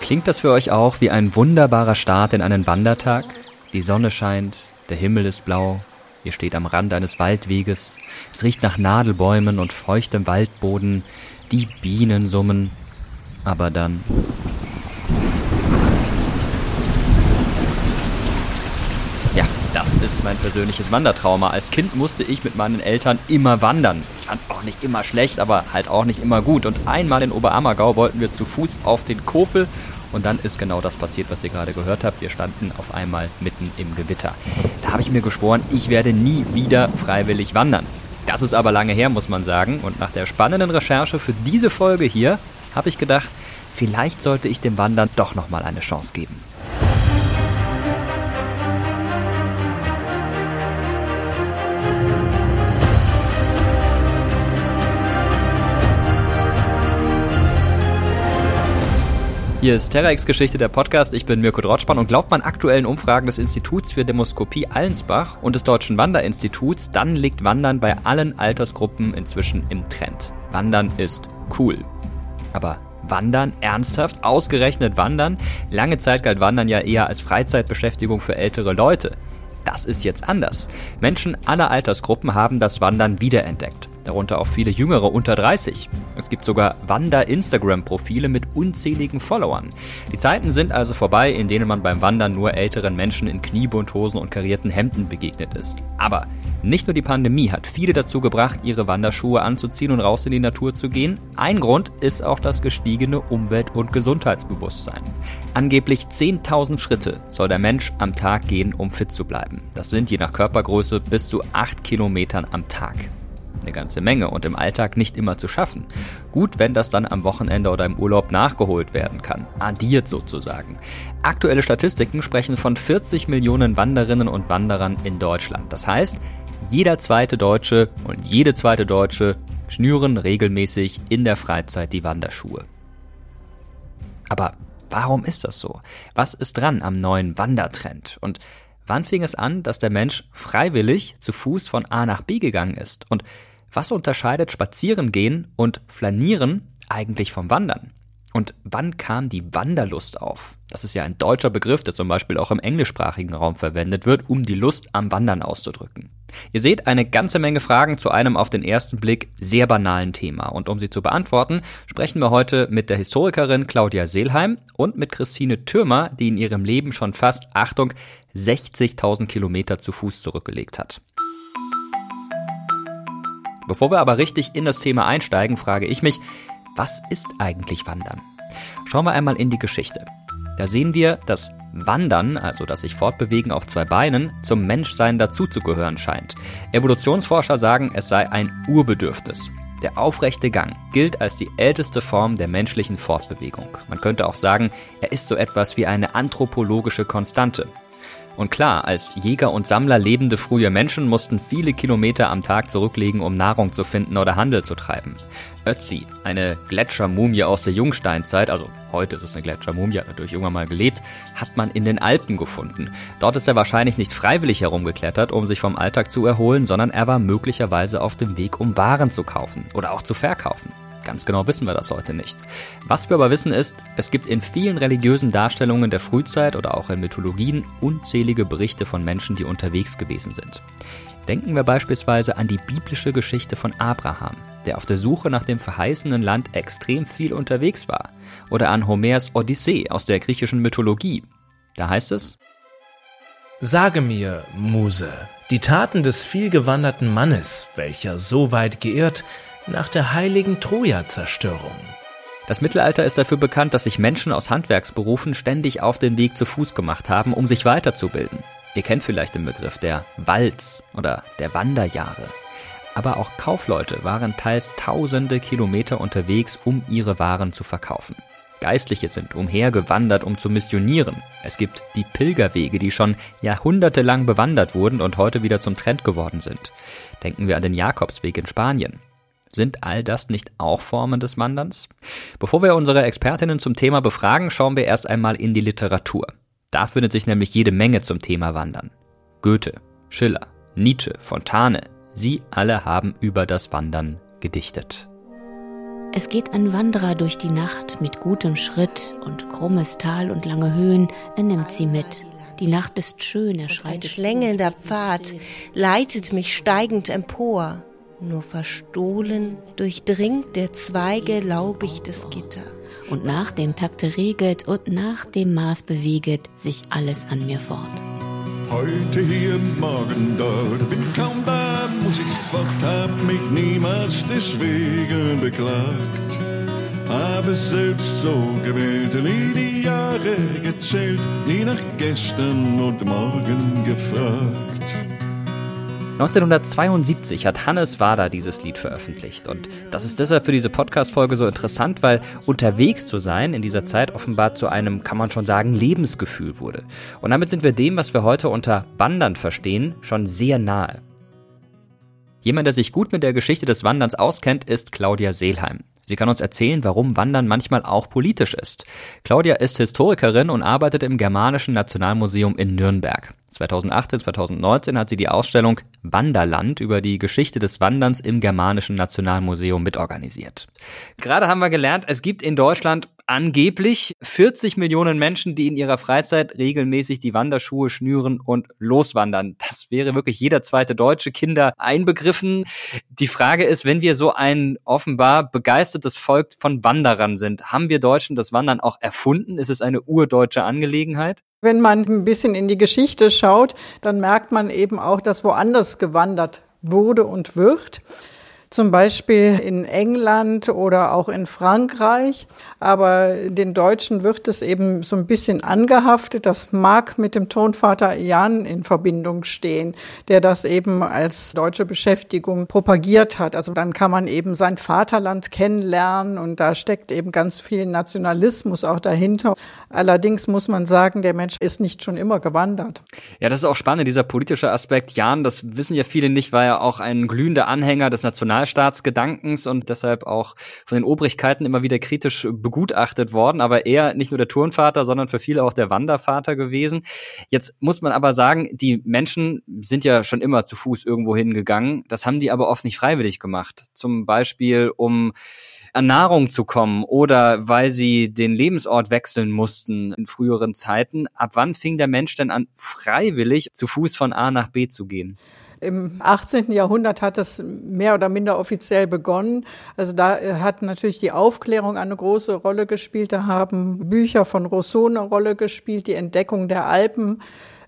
Klingt das für euch auch wie ein wunderbarer Start in einen Wandertag? Die Sonne scheint, der Himmel ist blau, ihr steht am Rand eines Waldweges, es riecht nach Nadelbäumen und feuchtem Waldboden, die Bienen summen, aber dann Das ist mein persönliches Wandertrauma. Als Kind musste ich mit meinen Eltern immer wandern. Ich fand es auch nicht immer schlecht, aber halt auch nicht immer gut. Und einmal in Oberammergau wollten wir zu Fuß auf den Kofel. Und dann ist genau das passiert, was ihr gerade gehört habt. Wir standen auf einmal mitten im Gewitter. Da habe ich mir geschworen, ich werde nie wieder freiwillig wandern. Das ist aber lange her, muss man sagen. Und nach der spannenden Recherche für diese Folge hier habe ich gedacht, vielleicht sollte ich dem Wandern doch nochmal eine Chance geben. Hier ist TerraX Geschichte der Podcast. Ich bin Mirko Drotschmann und glaubt man aktuellen Umfragen des Instituts für Demoskopie Allensbach und des Deutschen Wanderinstituts, dann liegt Wandern bei allen Altersgruppen inzwischen im Trend. Wandern ist cool. Aber Wandern? Ernsthaft? Ausgerechnet Wandern? Lange Zeit galt Wandern ja eher als Freizeitbeschäftigung für ältere Leute. Das ist jetzt anders. Menschen aller Altersgruppen haben das Wandern wiederentdeckt darunter auch viele Jüngere unter 30. Es gibt sogar Wander-Instagram-Profile mit unzähligen Followern. Die Zeiten sind also vorbei, in denen man beim Wandern nur älteren Menschen in Kniebundhosen und karierten Hemden begegnet ist. Aber nicht nur die Pandemie hat viele dazu gebracht, ihre Wanderschuhe anzuziehen und raus in die Natur zu gehen. Ein Grund ist auch das gestiegene Umwelt- und Gesundheitsbewusstsein. Angeblich 10.000 Schritte soll der Mensch am Tag gehen, um fit zu bleiben. Das sind je nach Körpergröße bis zu 8 Kilometern am Tag eine ganze Menge und im Alltag nicht immer zu schaffen. Gut, wenn das dann am Wochenende oder im Urlaub nachgeholt werden kann. Addiert sozusagen. Aktuelle Statistiken sprechen von 40 Millionen Wanderinnen und Wanderern in Deutschland. Das heißt, jeder zweite Deutsche und jede zweite Deutsche schnüren regelmäßig in der Freizeit die Wanderschuhe. Aber warum ist das so? Was ist dran am neuen Wandertrend? Und wann fing es an, dass der Mensch freiwillig zu Fuß von A nach B gegangen ist? Und was unterscheidet Spazierengehen und Flanieren eigentlich vom Wandern? Und wann kam die Wanderlust auf? Das ist ja ein deutscher Begriff, der zum Beispiel auch im englischsprachigen Raum verwendet wird, um die Lust am Wandern auszudrücken. Ihr seht eine ganze Menge Fragen zu einem auf den ersten Blick sehr banalen Thema. Und um sie zu beantworten, sprechen wir heute mit der Historikerin Claudia Seelheim und mit Christine Türmer, die in ihrem Leben schon fast, Achtung, 60.000 Kilometer zu Fuß zurückgelegt hat. Bevor wir aber richtig in das Thema einsteigen, frage ich mich, was ist eigentlich Wandern? Schauen wir einmal in die Geschichte. Da sehen wir, dass Wandern, also das sich fortbewegen auf zwei Beinen, zum Menschsein dazuzugehören scheint. Evolutionsforscher sagen, es sei ein Urbedürfnis. Der aufrechte Gang gilt als die älteste Form der menschlichen Fortbewegung. Man könnte auch sagen, er ist so etwas wie eine anthropologische Konstante. Und klar, als Jäger und Sammler lebende frühe Menschen mussten viele Kilometer am Tag zurücklegen, um Nahrung zu finden oder Handel zu treiben. Ötzi, eine Gletschermumie aus der Jungsteinzeit, also heute ist es eine Gletschermumie, hat natürlich irgendwann mal gelebt, hat man in den Alpen gefunden. Dort ist er wahrscheinlich nicht freiwillig herumgeklettert, um sich vom Alltag zu erholen, sondern er war möglicherweise auf dem Weg, um Waren zu kaufen oder auch zu verkaufen. Ganz genau wissen wir das heute nicht. Was wir aber wissen ist, es gibt in vielen religiösen Darstellungen der Frühzeit oder auch in Mythologien unzählige Berichte von Menschen, die unterwegs gewesen sind. Denken wir beispielsweise an die biblische Geschichte von Abraham, der auf der Suche nach dem verheißenen Land extrem viel unterwegs war. Oder an Homers Odyssee aus der griechischen Mythologie. Da heißt es, Sage mir, Muse, die Taten des vielgewanderten Mannes, welcher so weit geirrt, nach der heiligen Troja-Zerstörung. Das Mittelalter ist dafür bekannt, dass sich Menschen aus Handwerksberufen ständig auf den Weg zu Fuß gemacht haben, um sich weiterzubilden. Ihr kennt vielleicht den Begriff der Walz oder der Wanderjahre. Aber auch Kaufleute waren teils tausende Kilometer unterwegs, um ihre Waren zu verkaufen. Geistliche sind umhergewandert, um zu missionieren. Es gibt die Pilgerwege, die schon jahrhundertelang bewandert wurden und heute wieder zum Trend geworden sind. Denken wir an den Jakobsweg in Spanien. Sind all das nicht auch Formen des Wanderns? Bevor wir unsere Expertinnen zum Thema befragen, schauen wir erst einmal in die Literatur. Da findet sich nämlich jede Menge zum Thema Wandern. Goethe, Schiller, Nietzsche, Fontane, sie alle haben über das Wandern gedichtet. Es geht ein Wanderer durch die Nacht mit gutem Schritt und krummes Tal und lange Höhen, er nimmt sie mit. Die Nacht ist schön, er schreit. Ein schlängelnder Pfad leitet mich steigend empor. Nur verstohlen durchdringt der Zweige laubig des Gitter. Und nach dem Takte regelt und nach dem Maß beweget sich alles an mir fort. Heute hier, morgen dort, bin kaum da, muss ich fort, hab mich niemals deswegen beklagt. Habe selbst so gewählt, nie die Jahre gezählt, nie nach gestern und morgen gefragt. 1972 hat Hannes Wader dieses Lied veröffentlicht und das ist deshalb für diese Podcast-Folge so interessant, weil unterwegs zu sein in dieser Zeit offenbar zu einem, kann man schon sagen, Lebensgefühl wurde. Und damit sind wir dem, was wir heute unter Wandern verstehen, schon sehr nahe. Jemand, der sich gut mit der Geschichte des Wanderns auskennt, ist Claudia Seelheim. Sie kann uns erzählen, warum Wandern manchmal auch politisch ist. Claudia ist Historikerin und arbeitet im Germanischen Nationalmuseum in Nürnberg. 2018, 2019 hat sie die Ausstellung Wanderland über die Geschichte des Wanderns im Germanischen Nationalmuseum mitorganisiert. Gerade haben wir gelernt, es gibt in Deutschland angeblich 40 Millionen Menschen, die in ihrer Freizeit regelmäßig die Wanderschuhe schnüren und loswandern. Das wäre wirklich jeder zweite deutsche Kinder einbegriffen. Die Frage ist, wenn wir so ein offenbar begeistertes Volk von Wanderern sind, haben wir Deutschen das Wandern auch erfunden? Ist es eine urdeutsche Angelegenheit? Wenn man ein bisschen in die Geschichte schaut, dann merkt man eben auch, dass woanders gewandert wurde und wird zum Beispiel in England oder auch in Frankreich. Aber den Deutschen wird es eben so ein bisschen angehaftet. Das mag mit dem Tonvater Jan in Verbindung stehen, der das eben als deutsche Beschäftigung propagiert hat. Also dann kann man eben sein Vaterland kennenlernen und da steckt eben ganz viel Nationalismus auch dahinter. Allerdings muss man sagen, der Mensch ist nicht schon immer gewandert. Ja, das ist auch spannend, dieser politische Aspekt. Jan, das wissen ja viele nicht, war ja auch ein glühender Anhänger des Nationalismus Nationalstaatsgedankens und deshalb auch von den Obrigkeiten immer wieder kritisch begutachtet worden, aber er nicht nur der Turnvater, sondern für viele auch der Wandervater gewesen. Jetzt muss man aber sagen, die Menschen sind ja schon immer zu Fuß irgendwo hingegangen. Das haben die aber oft nicht freiwillig gemacht. Zum Beispiel, um an Nahrung zu kommen oder weil sie den Lebensort wechseln mussten in früheren Zeiten. Ab wann fing der Mensch denn an, freiwillig zu Fuß von A nach B zu gehen? Im 18. Jahrhundert hat es mehr oder minder offiziell begonnen. Also da hat natürlich die Aufklärung eine große Rolle gespielt. Da haben Bücher von Rousseau eine Rolle gespielt, die Entdeckung der Alpen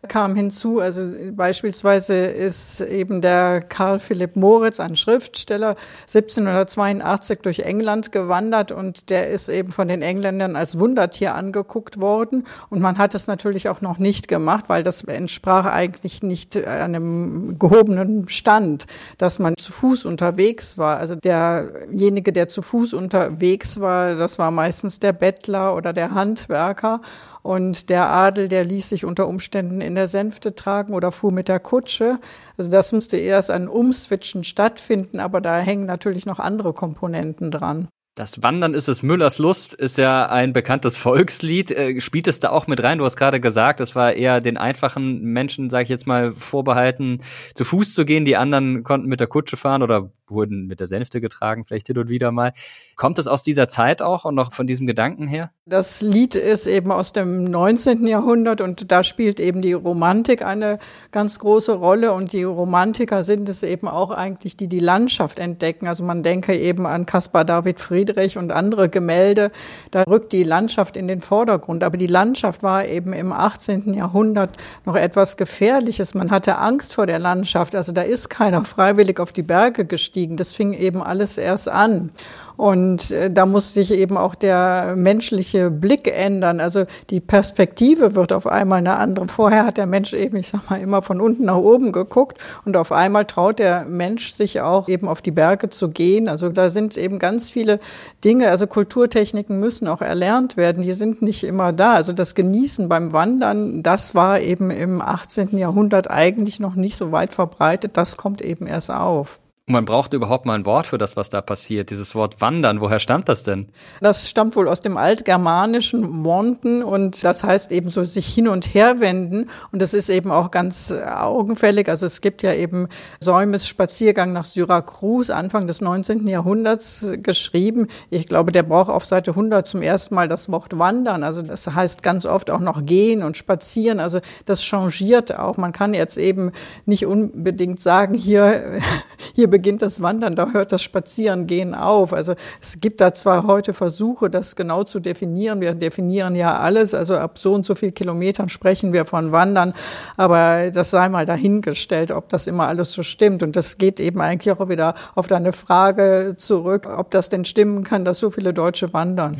kam hinzu. Also beispielsweise ist eben der Karl Philipp Moritz, ein Schriftsteller, 1782 durch England gewandert und der ist eben von den Engländern als Wundertier angeguckt worden. Und man hat es natürlich auch noch nicht gemacht, weil das entsprach eigentlich nicht einem gehobenen Stand, dass man zu Fuß unterwegs war. Also derjenige, der zu Fuß unterwegs war, das war meistens der Bettler oder der Handwerker. Und der Adel, der ließ sich unter Umständen in der Sänfte tragen oder fuhr mit der Kutsche. Also das musste erst ein Umswitchen stattfinden, aber da hängen natürlich noch andere Komponenten dran. Das Wandern ist es Müllers Lust ist ja ein bekanntes Volkslied. Äh, spielt es da auch mit rein? Du hast gerade gesagt, es war eher den einfachen Menschen, sage ich jetzt mal, vorbehalten, zu Fuß zu gehen. Die anderen konnten mit der Kutsche fahren oder wurden mit der Sänfte getragen, vielleicht hin und wieder mal. Kommt es aus dieser Zeit auch und noch von diesem Gedanken her? Das Lied ist eben aus dem 19. Jahrhundert und da spielt eben die Romantik eine ganz große Rolle und die Romantiker sind es eben auch eigentlich, die die Landschaft entdecken. Also man denke eben an Caspar David Friedrich und andere Gemälde. Da rückt die Landschaft in den Vordergrund. Aber die Landschaft war eben im 18. Jahrhundert noch etwas Gefährliches. Man hatte Angst vor der Landschaft. Also da ist keiner freiwillig auf die Berge gestiegen. Das fing eben alles erst an. Und äh, da muss sich eben auch der menschliche Blick ändern. Also die Perspektive wird auf einmal eine andere. Vorher hat der Mensch eben, ich sag mal, immer von unten nach oben geguckt und auf einmal traut der Mensch sich auch eben auf die Berge zu gehen. Also da sind eben ganz viele Dinge. Also Kulturtechniken müssen auch erlernt werden. Die sind nicht immer da. Also das Genießen beim Wandern, das war eben im 18. Jahrhundert eigentlich noch nicht so weit verbreitet. Das kommt eben erst auf. Und man braucht überhaupt mal ein Wort für das, was da passiert. Dieses Wort wandern, woher stammt das denn? Das stammt wohl aus dem altgermanischen Wanden und das heißt eben so sich hin und her wenden. Und das ist eben auch ganz augenfällig. Also es gibt ja eben Säumes Spaziergang nach Syrakus Anfang des 19. Jahrhunderts geschrieben. Ich glaube, der braucht auf Seite 100 zum ersten Mal das Wort wandern. Also das heißt ganz oft auch noch gehen und spazieren. Also das changiert auch. Man kann jetzt eben nicht unbedingt sagen, hier, hier beginnt das Wandern, da hört das Spazierengehen auf. Also es gibt da zwar heute Versuche, das genau zu definieren. Wir definieren ja alles, also ab so und so viel Kilometern sprechen wir von Wandern, aber das sei mal dahingestellt, ob das immer alles so stimmt. Und das geht eben eigentlich auch wieder auf deine Frage zurück, ob das denn stimmen kann, dass so viele Deutsche wandern.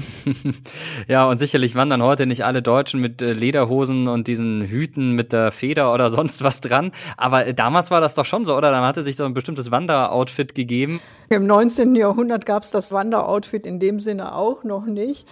ja, und sicherlich wandern heute nicht alle Deutschen mit äh, Lederhosen und diesen Hüten mit der Feder oder sonst was dran. Aber damals war das doch schon so, oder? Da hatte sich so ein bestimmtes Wanderoutfit gegeben. Im 19. Jahrhundert gab es das Wanderoutfit in dem Sinne auch noch nicht.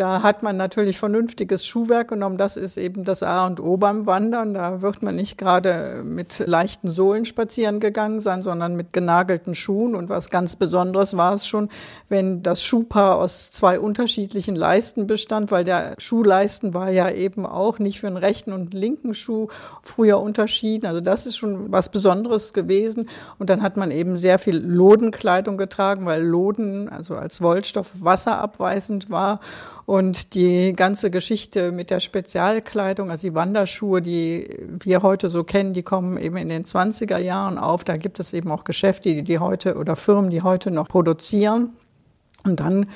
Da hat man natürlich vernünftiges Schuhwerk genommen. Das ist eben das A und O beim Wandern. Da wird man nicht gerade mit leichten Sohlen spazieren gegangen sein, sondern mit genagelten Schuhen. Und was ganz Besonderes war es schon, wenn das Schuhpaar aus zwei unterschiedlichen Leisten bestand, weil der Schuhleisten war ja eben auch nicht für einen rechten und linken Schuh früher unterschieden. Also das ist schon was Besonderes gewesen. Und dann hat man eben sehr viel Lodenkleidung getragen, weil Loden, also als Wollstoff, wasserabweisend war. Und die ganze Geschichte mit der Spezialkleidung, also die Wanderschuhe, die wir heute so kennen, die kommen eben in den 20er Jahren auf. Da gibt es eben auch Geschäfte, die, heute oder Firmen, die heute noch produzieren. Und dann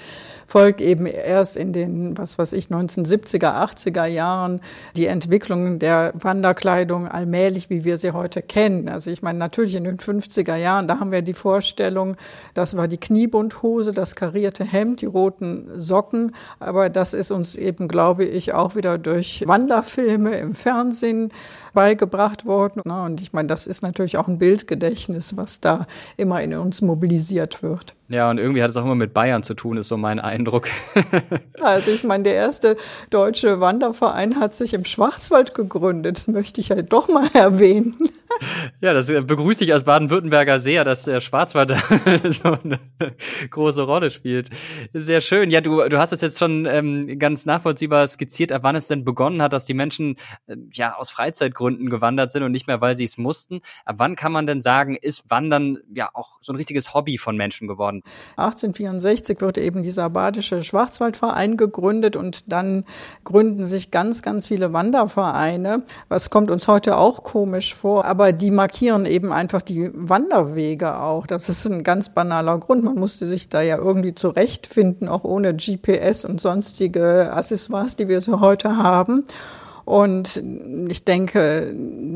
folgt eben erst in den, was weiß ich, 1970er, 80er Jahren die Entwicklung der Wanderkleidung allmählich, wie wir sie heute kennen. Also ich meine, natürlich in den 50er Jahren, da haben wir die Vorstellung, das war die Kniebundhose, das karierte Hemd, die roten Socken. Aber das ist uns eben, glaube ich, auch wieder durch Wanderfilme im Fernsehen beigebracht worden. Und ich meine, das ist natürlich auch ein Bildgedächtnis, was da immer in uns mobilisiert wird. Ja, und irgendwie hat es auch immer mit Bayern zu tun, ist so mein Eindruck. also ich meine, der erste deutsche Wanderverein hat sich im Schwarzwald gegründet. Das möchte ich halt doch mal erwähnen. Ja, das begrüßt dich als Baden-Württemberger sehr, dass der Schwarzwald so eine große Rolle spielt. Sehr schön. Ja, du, du hast es jetzt schon ähm, ganz nachvollziehbar skizziert, ab wann es denn begonnen hat, dass die Menschen äh, ja aus Freizeitgründen gewandert sind und nicht mehr, weil sie es mussten. Ab wann kann man denn sagen, ist Wandern ja auch so ein richtiges Hobby von Menschen geworden? 1864 wird eben dieser Badische Schwarzwaldverein gegründet und dann gründen sich ganz, ganz viele Wandervereine. Was kommt uns heute auch komisch vor, aber die markieren eben einfach die Wanderwege auch. Das ist ein ganz banaler Grund. Man musste sich da ja irgendwie zurechtfinden, auch ohne GPS und sonstige Accessoires, die wir so heute haben. Und ich denke,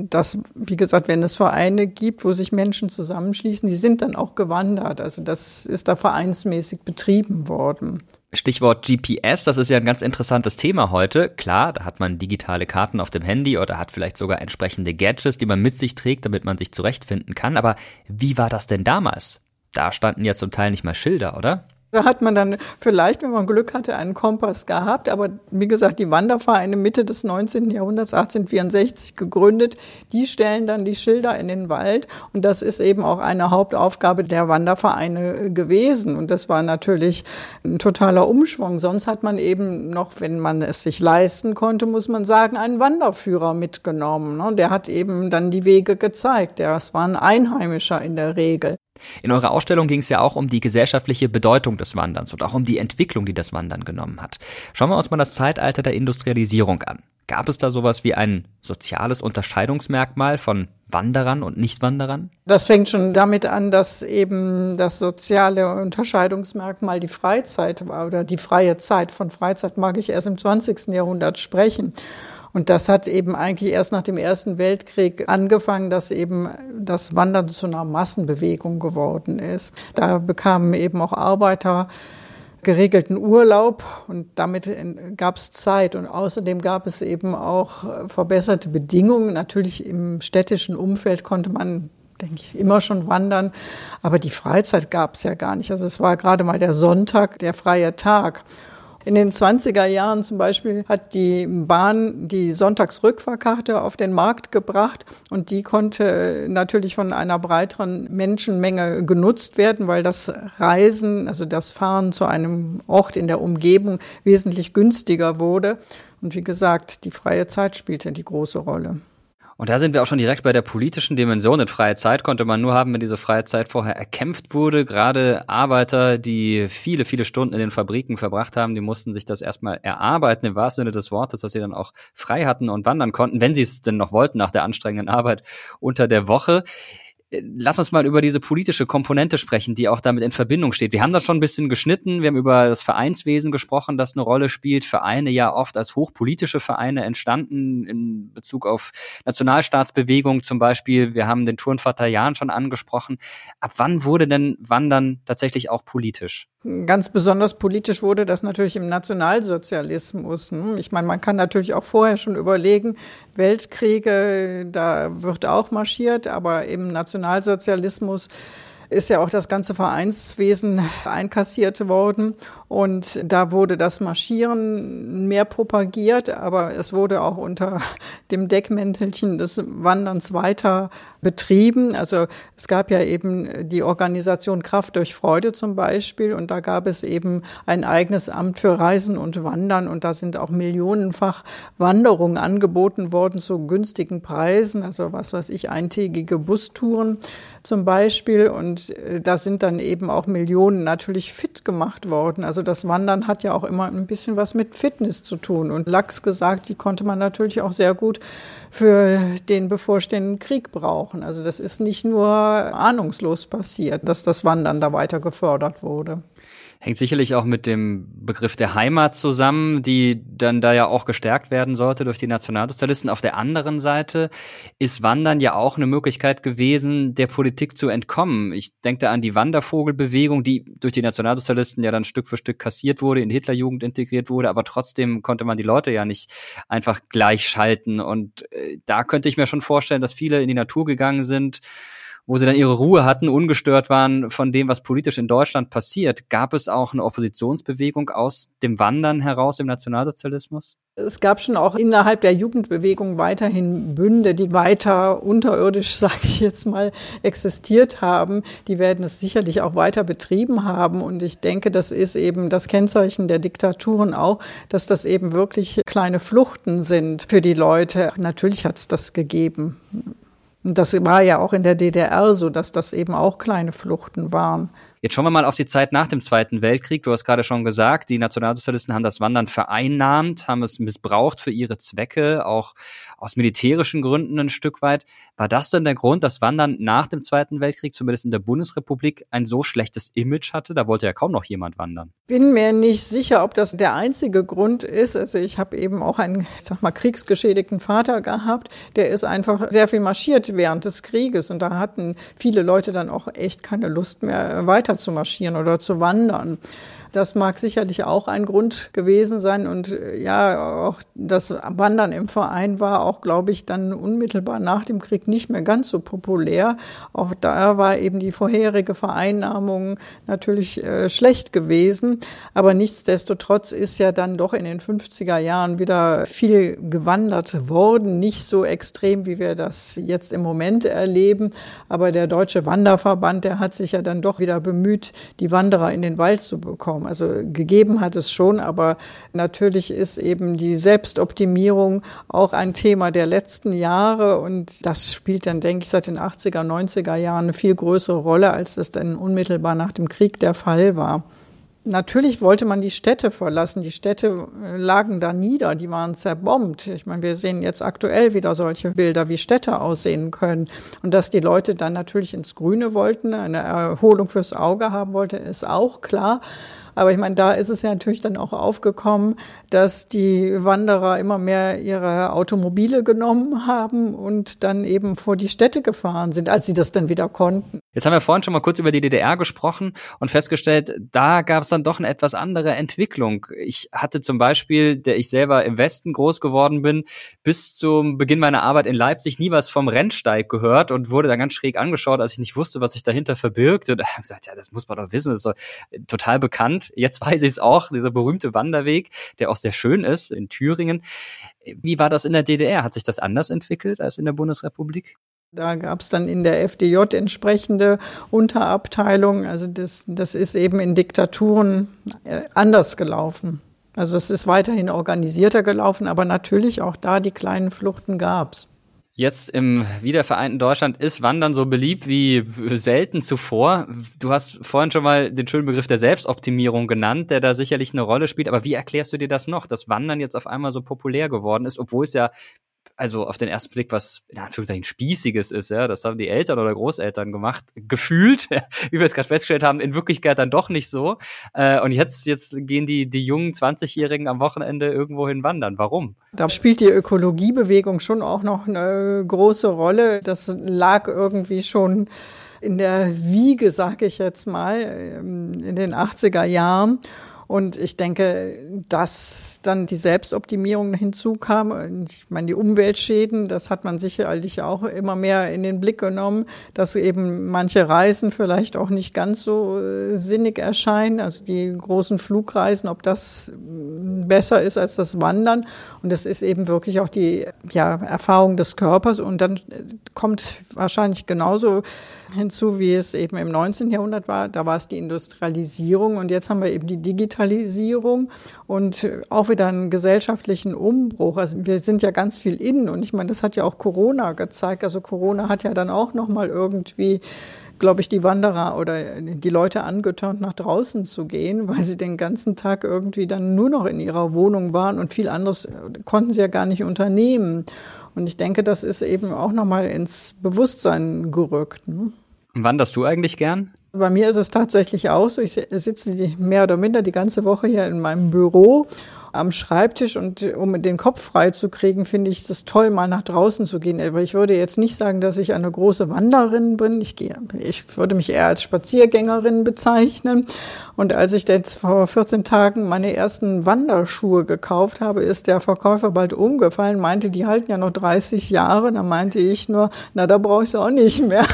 dass, wie gesagt, wenn es Vereine gibt, wo sich Menschen zusammenschließen, die sind dann auch gewandert. Also das ist da vereinsmäßig betrieben worden. Stichwort GPS, das ist ja ein ganz interessantes Thema heute. Klar, da hat man digitale Karten auf dem Handy oder hat vielleicht sogar entsprechende Gadgets, die man mit sich trägt, damit man sich zurechtfinden kann. Aber wie war das denn damals? Da standen ja zum Teil nicht mal Schilder, oder? Da hat man dann vielleicht, wenn man Glück hatte, einen Kompass gehabt. Aber wie gesagt, die Wandervereine Mitte des 19. Jahrhunderts, 1864 gegründet, die stellen dann die Schilder in den Wald. Und das ist eben auch eine Hauptaufgabe der Wandervereine gewesen. Und das war natürlich ein totaler Umschwung. Sonst hat man eben noch, wenn man es sich leisten konnte, muss man sagen, einen Wanderführer mitgenommen. Ne? Der hat eben dann die Wege gezeigt. Das war ein Einheimischer in der Regel. In eurer Ausstellung ging es ja auch um die gesellschaftliche Bedeutung des Wanderns und auch um die Entwicklung, die das Wandern genommen hat. Schauen wir uns mal das Zeitalter der Industrialisierung an. Gab es da sowas wie ein soziales Unterscheidungsmerkmal von Wanderern und Nichtwanderern? Das fängt schon damit an, dass eben das soziale Unterscheidungsmerkmal die Freizeit war oder die freie Zeit. Von Freizeit mag ich erst im 20. Jahrhundert sprechen. Und das hat eben eigentlich erst nach dem Ersten Weltkrieg angefangen, dass eben das Wandern zu einer Massenbewegung geworden ist. Da bekamen eben auch Arbeiter geregelten Urlaub und damit gab es Zeit und außerdem gab es eben auch verbesserte Bedingungen. Natürlich im städtischen Umfeld konnte man denke ich, immer schon wandern. Aber die Freizeit gab es ja gar nicht. Also es war gerade mal der Sonntag, der freie Tag. In den 20er Jahren zum Beispiel hat die Bahn die Sonntagsrückfahrkarte auf den Markt gebracht und die konnte natürlich von einer breiteren Menschenmenge genutzt werden, weil das Reisen, also das Fahren zu einem Ort in der Umgebung wesentlich günstiger wurde. Und wie gesagt, die freie Zeit spielte die große Rolle. Und da sind wir auch schon direkt bei der politischen Dimension. Denn freie Zeit konnte man nur haben, wenn diese freie Zeit vorher erkämpft wurde. Gerade Arbeiter, die viele, viele Stunden in den Fabriken verbracht haben, die mussten sich das erstmal erarbeiten, im wahrsten Sinne des Wortes, dass sie dann auch frei hatten und wandern konnten, wenn sie es denn noch wollten nach der anstrengenden Arbeit unter der Woche lass uns mal über diese politische Komponente sprechen, die auch damit in Verbindung steht. Wir haben das schon ein bisschen geschnitten. Wir haben über das Vereinswesen gesprochen, das eine Rolle spielt. Vereine ja oft als hochpolitische Vereine entstanden in Bezug auf Nationalstaatsbewegung zum Beispiel. Wir haben den Turnvater Jan schon angesprochen. Ab wann wurde denn Wandern tatsächlich auch politisch? Ganz besonders politisch wurde das natürlich im Nationalsozialismus. Ne? Ich meine, man kann natürlich auch vorher schon überlegen, Weltkriege, da wird auch marschiert, aber im Nationalsozialismus ist ja auch das ganze Vereinswesen einkassiert worden. Und da wurde das Marschieren mehr propagiert, aber es wurde auch unter dem Deckmäntelchen des Wanderns weiter betrieben. Also es gab ja eben die Organisation Kraft durch Freude zum Beispiel und da gab es eben ein eigenes Amt für Reisen und Wandern und da sind auch millionenfach Wanderungen angeboten worden zu günstigen Preisen, also was weiß ich, eintägige Bustouren zum Beispiel und äh, da sind dann eben auch Millionen natürlich fit gemacht worden. Also das Wandern hat ja auch immer ein bisschen was mit Fitness zu tun und Lachs gesagt, die konnte man natürlich auch sehr gut für den bevorstehenden Krieg brauchen. Also das ist nicht nur ahnungslos passiert, dass das Wandern da weiter gefördert wurde. Hängt sicherlich auch mit dem Begriff der Heimat zusammen, die dann da ja auch gestärkt werden sollte durch die Nationalsozialisten. Auf der anderen Seite ist Wandern ja auch eine Möglichkeit gewesen, der Politik zu entkommen. Ich denke da an die Wandervogelbewegung, die durch die Nationalsozialisten ja dann Stück für Stück kassiert wurde, in Hitlerjugend integriert wurde, aber trotzdem konnte man die Leute ja nicht einfach gleichschalten. Und äh, da könnte ich mir schon vorstellen, dass viele in die Natur gegangen sind, wo sie dann ihre Ruhe hatten, ungestört waren von dem, was politisch in Deutschland passiert. Gab es auch eine Oppositionsbewegung aus dem Wandern heraus im Nationalsozialismus? Es gab schon auch innerhalb der Jugendbewegung weiterhin Bünde, die weiter unterirdisch, sage ich jetzt mal, existiert haben. Die werden es sicherlich auch weiter betrieben haben. Und ich denke, das ist eben das Kennzeichen der Diktaturen auch, dass das eben wirklich kleine Fluchten sind für die Leute. Natürlich hat es das gegeben. Das war ja auch in der DDR so, dass das eben auch kleine Fluchten waren. Jetzt schauen wir mal auf die Zeit nach dem Zweiten Weltkrieg. Du hast gerade schon gesagt, die Nationalsozialisten haben das Wandern vereinnahmt, haben es missbraucht für ihre Zwecke, auch aus militärischen Gründen ein Stück weit. War das denn der Grund, dass Wandern nach dem Zweiten Weltkrieg, zumindest in der Bundesrepublik, ein so schlechtes Image hatte? Da wollte ja kaum noch jemand wandern. Bin mir nicht sicher, ob das der einzige Grund ist. Also ich habe eben auch einen, ich sag mal, kriegsgeschädigten Vater gehabt. Der ist einfach sehr viel marschiert während des Krieges und da hatten viele Leute dann auch echt keine Lust mehr weiter zu marschieren oder zu wandern. Das mag sicherlich auch ein Grund gewesen sein. Und äh, ja, auch das Wandern im Verein war auch, glaube ich, dann unmittelbar nach dem Krieg nicht mehr ganz so populär. Auch da war eben die vorherige Vereinnahmung natürlich äh, schlecht gewesen. Aber nichtsdestotrotz ist ja dann doch in den 50er Jahren wieder viel gewandert worden. Nicht so extrem, wie wir das jetzt im Moment erleben. Aber der Deutsche Wanderverband, der hat sich ja dann doch wieder bemüht, die Wanderer in den Wald zu bekommen. Also gegeben hat es schon, aber natürlich ist eben die Selbstoptimierung auch ein Thema der letzten Jahre und das spielt dann, denke ich, seit den 80er, 90er Jahren eine viel größere Rolle, als das dann unmittelbar nach dem Krieg der Fall war. Natürlich wollte man die Städte verlassen. Die Städte äh, lagen da nieder, die waren zerbombt. Ich meine, wir sehen jetzt aktuell wieder solche Bilder, wie Städte aussehen können. Und dass die Leute dann natürlich ins Grüne wollten, eine Erholung fürs Auge haben wollten, ist auch klar. Aber ich meine, da ist es ja natürlich dann auch aufgekommen, dass die Wanderer immer mehr ihre Automobile genommen haben und dann eben vor die Städte gefahren sind, als sie das dann wieder konnten. Jetzt haben wir vorhin schon mal kurz über die DDR gesprochen und festgestellt, da gab es dann doch eine etwas andere Entwicklung. Ich hatte zum Beispiel, der ich selber im Westen groß geworden bin, bis zum Beginn meiner Arbeit in Leipzig nie was vom Rennsteig gehört und wurde dann ganz schräg angeschaut, als ich nicht wusste, was sich dahinter verbirgt. Und habe gesagt, ja, das muss man doch wissen, das ist doch total bekannt. Jetzt weiß ich es auch, dieser berühmte Wanderweg, der auch sehr schön ist in Thüringen. Wie war das in der DDR? Hat sich das anders entwickelt als in der Bundesrepublik? Da gab es dann in der FDJ entsprechende Unterabteilungen. Also das, das ist eben in Diktaturen äh, anders gelaufen. Also es ist weiterhin organisierter gelaufen, aber natürlich auch da die kleinen Fluchten gab's. Jetzt im wiedervereinten Deutschland ist Wandern so beliebt wie selten zuvor. Du hast vorhin schon mal den schönen Begriff der Selbstoptimierung genannt, der da sicherlich eine Rolle spielt. Aber wie erklärst du dir das noch, dass Wandern jetzt auf einmal so populär geworden ist, obwohl es ja also auf den ersten Blick was in Anführungszeichen Spießiges ist, ja, das haben die Eltern oder Großeltern gemacht, gefühlt, wie wir es gerade festgestellt haben, in Wirklichkeit dann doch nicht so. Äh, und jetzt, jetzt gehen die, die jungen 20-Jährigen am Wochenende irgendwo hin wandern. Warum? Da spielt die Ökologiebewegung schon auch noch eine große Rolle. Das lag irgendwie schon in der Wiege, sag ich jetzt mal, ähm, in den 80er Jahren. Und ich denke, dass dann die Selbstoptimierung hinzukam, ich meine, die Umweltschäden, das hat man sicherlich auch immer mehr in den Blick genommen, dass eben manche Reisen vielleicht auch nicht ganz so äh, sinnig erscheinen, also die großen Flugreisen, ob das mm, besser ist als das Wandern. Und das ist eben wirklich auch die ja, Erfahrung des Körpers. Und dann kommt wahrscheinlich genauso hinzu, wie es eben im 19. Jahrhundert war. Da war es die Industrialisierung und jetzt haben wir eben die Digitalisierung und auch wieder einen gesellschaftlichen Umbruch. Also wir sind ja ganz viel innen und ich meine, das hat ja auch Corona gezeigt. Also Corona hat ja dann auch noch mal irgendwie glaube ich, die Wanderer oder die Leute angeturnt, nach draußen zu gehen, weil sie den ganzen Tag irgendwie dann nur noch in ihrer Wohnung waren und viel anderes konnten sie ja gar nicht unternehmen. Und ich denke, das ist eben auch nochmal ins Bewusstsein gerückt. Ne? Wanderst du eigentlich gern? Bei mir ist es tatsächlich auch so. Ich sitze mehr oder minder die ganze Woche hier in meinem Büro am Schreibtisch und um den Kopf frei zu kriegen, finde ich es toll, mal nach draußen zu gehen. Aber ich würde jetzt nicht sagen, dass ich eine große Wanderin bin. Ich gehe, ich würde mich eher als Spaziergängerin bezeichnen. Und als ich jetzt vor 14 Tagen meine ersten Wanderschuhe gekauft habe, ist der Verkäufer bald umgefallen, meinte, die halten ja noch 30 Jahre. Da meinte ich nur, na, da brauche ich sie auch nicht mehr.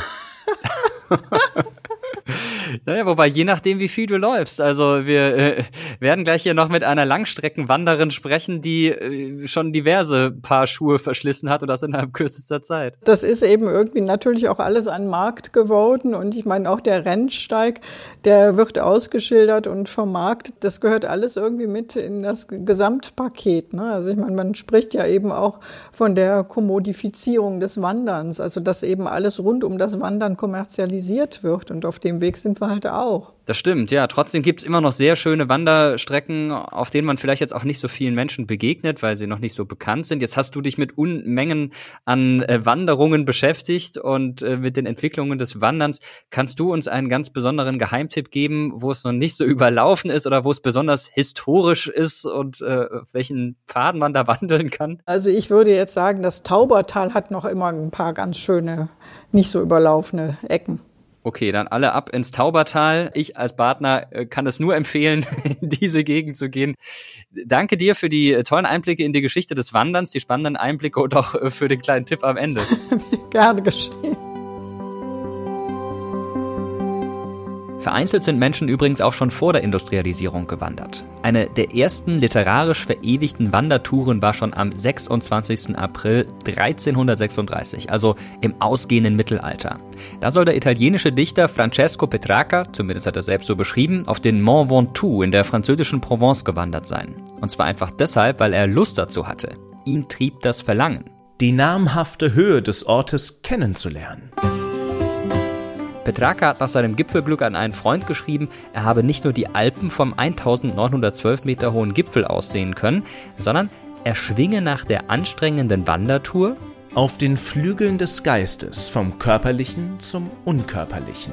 naja, wobei je nachdem, wie viel du läufst. Also wir äh, werden gleich hier noch mit einer Langstreckenwanderin sprechen, die äh, schon diverse Paar Schuhe verschlissen hat und das innerhalb kürzester Zeit. Das ist eben irgendwie natürlich auch alles an Markt geworden und ich meine auch der Rennsteig, der wird ausgeschildert und vermarktet. Das gehört alles irgendwie mit in das Gesamtpaket. Ne? Also ich meine, man spricht ja eben auch von der Kommodifizierung des Wanderns, also dass eben alles rund um das Wandern kommerzialisiert wird und auf dem Weg sind wir halt auch. Das stimmt, ja. Trotzdem gibt's immer noch sehr schöne Wanderstrecken, auf denen man vielleicht jetzt auch nicht so vielen Menschen begegnet, weil sie noch nicht so bekannt sind. Jetzt hast du dich mit Unmengen an äh, Wanderungen beschäftigt und äh, mit den Entwicklungen des Wanderns. Kannst du uns einen ganz besonderen Geheimtipp geben, wo es noch nicht so überlaufen ist oder wo es besonders historisch ist und äh, welchen Pfaden man da wandeln kann? Also ich würde jetzt sagen, das Taubertal hat noch immer ein paar ganz schöne, nicht so überlaufene Ecken. Okay, dann alle ab ins Taubertal. Ich als Partner äh, kann es nur empfehlen, in diese Gegend zu gehen. Danke dir für die äh, tollen Einblicke in die Geschichte des Wanderns, die spannenden Einblicke und auch äh, für den kleinen Tipp am Ende. Gerne geschehen. Vereinzelt sind Menschen übrigens auch schon vor der Industrialisierung gewandert. Eine der ersten literarisch verewigten Wandertouren war schon am 26. April 1336, also im ausgehenden Mittelalter. Da soll der italienische Dichter Francesco Petrarca, zumindest hat er selbst so beschrieben, auf den Mont Ventoux in der französischen Provence gewandert sein. Und zwar einfach deshalb, weil er Lust dazu hatte. Ihn trieb das Verlangen. Die namhafte Höhe des Ortes kennenzulernen. Petrarca hat nach seinem Gipfelglück an einen Freund geschrieben, er habe nicht nur die Alpen vom 1912 Meter hohen Gipfel aussehen können, sondern er schwinge nach der anstrengenden Wandertour auf den Flügeln des Geistes vom Körperlichen zum Unkörperlichen.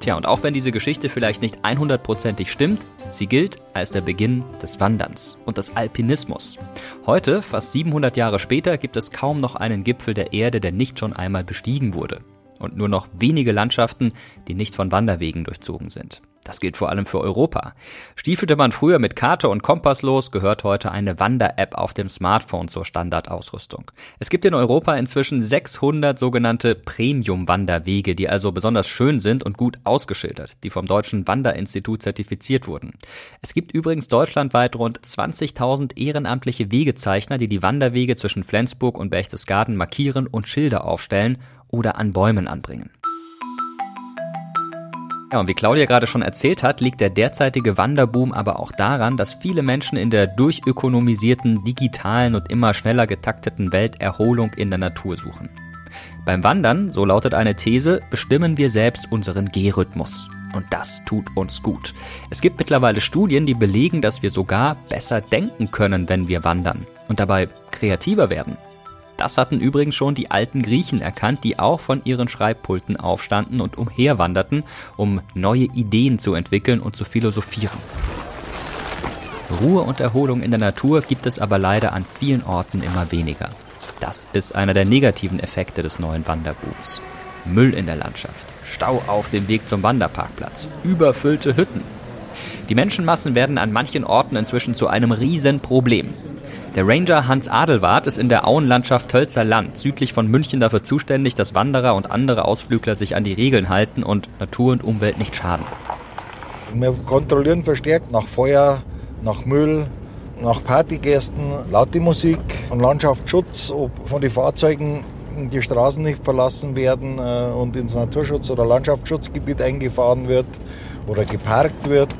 Tja, und auch wenn diese Geschichte vielleicht nicht 100%ig stimmt, sie gilt als der Beginn des Wanderns und des Alpinismus. Heute, fast 700 Jahre später, gibt es kaum noch einen Gipfel der Erde, der nicht schon einmal bestiegen wurde. Und nur noch wenige Landschaften, die nicht von Wanderwegen durchzogen sind. Das gilt vor allem für Europa. Stiefelte man früher mit Karte und Kompass los, gehört heute eine Wander-App auf dem Smartphone zur Standardausrüstung. Es gibt in Europa inzwischen 600 sogenannte Premium-Wanderwege, die also besonders schön sind und gut ausgeschildert, die vom Deutschen Wanderinstitut zertifiziert wurden. Es gibt übrigens deutschlandweit rund 20.000 ehrenamtliche Wegezeichner, die die Wanderwege zwischen Flensburg und Berchtesgaden markieren und Schilder aufstellen oder an Bäumen anbringen. Ja, und wie Claudia gerade schon erzählt hat, liegt der derzeitige Wanderboom aber auch daran, dass viele Menschen in der durchökonomisierten, digitalen und immer schneller getakteten Welt Erholung in der Natur suchen. Beim Wandern, so lautet eine These, bestimmen wir selbst unseren Gehrhythmus. Und das tut uns gut. Es gibt mittlerweile Studien, die belegen, dass wir sogar besser denken können, wenn wir wandern und dabei kreativer werden. Das hatten übrigens schon die alten Griechen erkannt, die auch von ihren Schreibpulten aufstanden und umherwanderten, um neue Ideen zu entwickeln und zu philosophieren. Ruhe und Erholung in der Natur gibt es aber leider an vielen Orten immer weniger. Das ist einer der negativen Effekte des neuen Wanderbooms. Müll in der Landschaft, Stau auf dem Weg zum Wanderparkplatz, überfüllte Hütten. Die Menschenmassen werden an manchen Orten inzwischen zu einem Riesenproblem. Der Ranger Hans Adelwart ist in der Auenlandschaft Tölzer Land südlich von München dafür zuständig, dass Wanderer und andere Ausflügler sich an die Regeln halten und Natur und Umwelt nicht schaden. Wir kontrollieren verstärkt nach Feuer, nach Müll, nach Partygästen, laute Musik und Landschaftsschutz, ob von den Fahrzeugen die Straßen nicht verlassen werden äh, und ins Naturschutz- oder Landschaftsschutzgebiet eingefahren wird oder geparkt wird.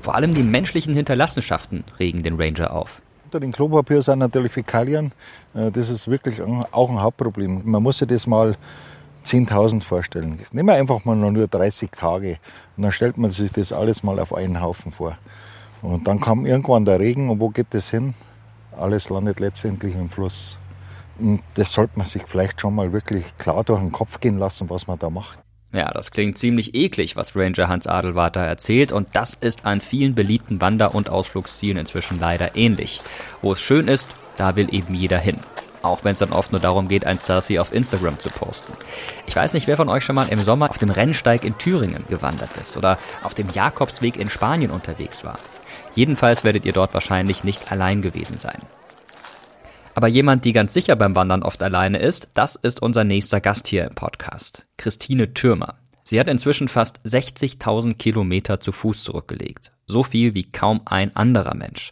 Vor allem die menschlichen Hinterlassenschaften regen den Ranger auf. Unter dem Klopapier sind natürlich Fäkalien. Äh, das ist wirklich auch ein Hauptproblem. Man muss sich das mal 10.000 vorstellen. Nehmen wir einfach mal nur 30 Tage und dann stellt man sich das alles mal auf einen Haufen vor. Und dann kam irgendwann der Regen und wo geht das hin? Alles landet letztendlich im Fluss. Und das sollte man sich vielleicht schon mal wirklich klar durch den Kopf gehen lassen, was man da macht. Ja, das klingt ziemlich eklig, was Ranger Hans Adelwart da erzählt und das ist an vielen beliebten Wander- und Ausflugszielen inzwischen leider ähnlich. Wo es schön ist, da will eben jeder hin. Auch wenn es dann oft nur darum geht, ein Selfie auf Instagram zu posten. Ich weiß nicht, wer von euch schon mal im Sommer auf dem Rennsteig in Thüringen gewandert ist oder auf dem Jakobsweg in Spanien unterwegs war. Jedenfalls werdet ihr dort wahrscheinlich nicht allein gewesen sein. Aber jemand, die ganz sicher beim Wandern oft alleine ist, das ist unser nächster Gast hier im Podcast, Christine Türmer. Sie hat inzwischen fast 60.000 Kilometer zu Fuß zurückgelegt. So viel wie kaum ein anderer Mensch.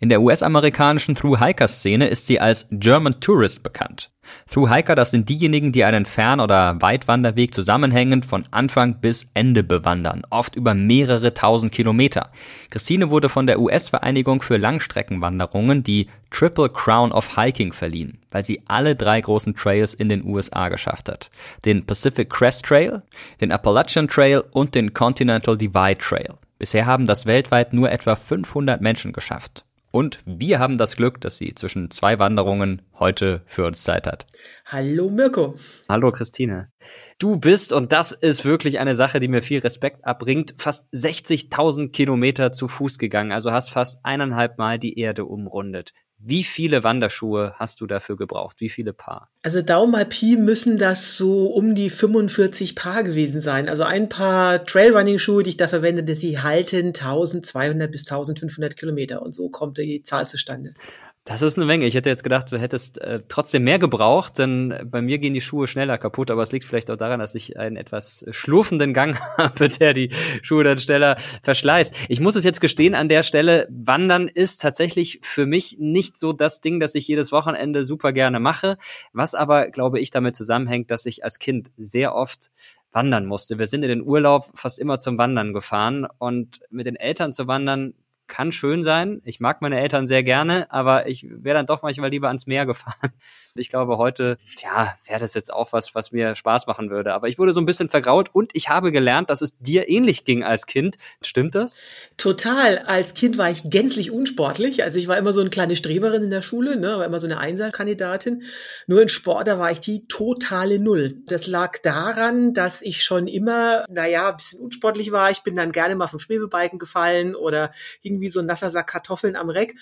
In der US-amerikanischen Thru-Hiker-Szene ist sie als German Tourist bekannt. Thru-Hiker, das sind diejenigen, die einen Fern- oder Weitwanderweg zusammenhängend von Anfang bis Ende bewandern, oft über mehrere tausend Kilometer. Christine wurde von der US-Vereinigung für Langstreckenwanderungen die Triple Crown of Hiking verliehen, weil sie alle drei großen Trails in den USA geschafft hat. Den Pacific Crest Trail, den Appalachian Trail und den Continental Divide Trail. Bisher haben das weltweit nur etwa 500 Menschen geschafft. Und wir haben das Glück, dass sie zwischen zwei Wanderungen heute für uns Zeit hat. Hallo Mirko. Hallo Christine. Du bist, und das ist wirklich eine Sache, die mir viel Respekt abbringt, fast 60.000 Kilometer zu Fuß gegangen, also hast fast eineinhalb Mal die Erde umrundet. Wie viele Wanderschuhe hast du dafür gebraucht? Wie viele Paar? Also Daumen mal Pi müssen das so um die 45 Paar gewesen sein. Also ein paar Trailrunning-Schuhe, die ich da verwende, sie halten 1200 bis 1500 Kilometer und so kommt die Zahl zustande. Das ist eine Menge. Ich hätte jetzt gedacht, du hättest äh, trotzdem mehr gebraucht, denn bei mir gehen die Schuhe schneller kaputt, aber es liegt vielleicht auch daran, dass ich einen etwas schlurfenden Gang habe, der die Schuhe dann schneller verschleißt. Ich muss es jetzt gestehen an der Stelle, Wandern ist tatsächlich für mich nicht so das Ding, das ich jedes Wochenende super gerne mache, was aber, glaube ich, damit zusammenhängt, dass ich als Kind sehr oft wandern musste. Wir sind in den Urlaub fast immer zum Wandern gefahren und mit den Eltern zu wandern kann schön sein. Ich mag meine Eltern sehr gerne, aber ich wäre dann doch manchmal lieber ans Meer gefahren. Ich glaube, heute, ja, wäre das jetzt auch was, was mir Spaß machen würde. Aber ich wurde so ein bisschen vergraut und ich habe gelernt, dass es dir ähnlich ging als Kind. Stimmt das? Total. Als Kind war ich gänzlich unsportlich. Also ich war immer so eine kleine Streberin in der Schule, ne, war immer so eine Einserkandidatin. Nur in Sport, da war ich die totale Null. Das lag daran, dass ich schon immer, naja, ein bisschen unsportlich war. Ich bin dann gerne mal vom Schwebebalken gefallen oder hing liegen wie so ein nasser Sack Kartoffeln am Reck.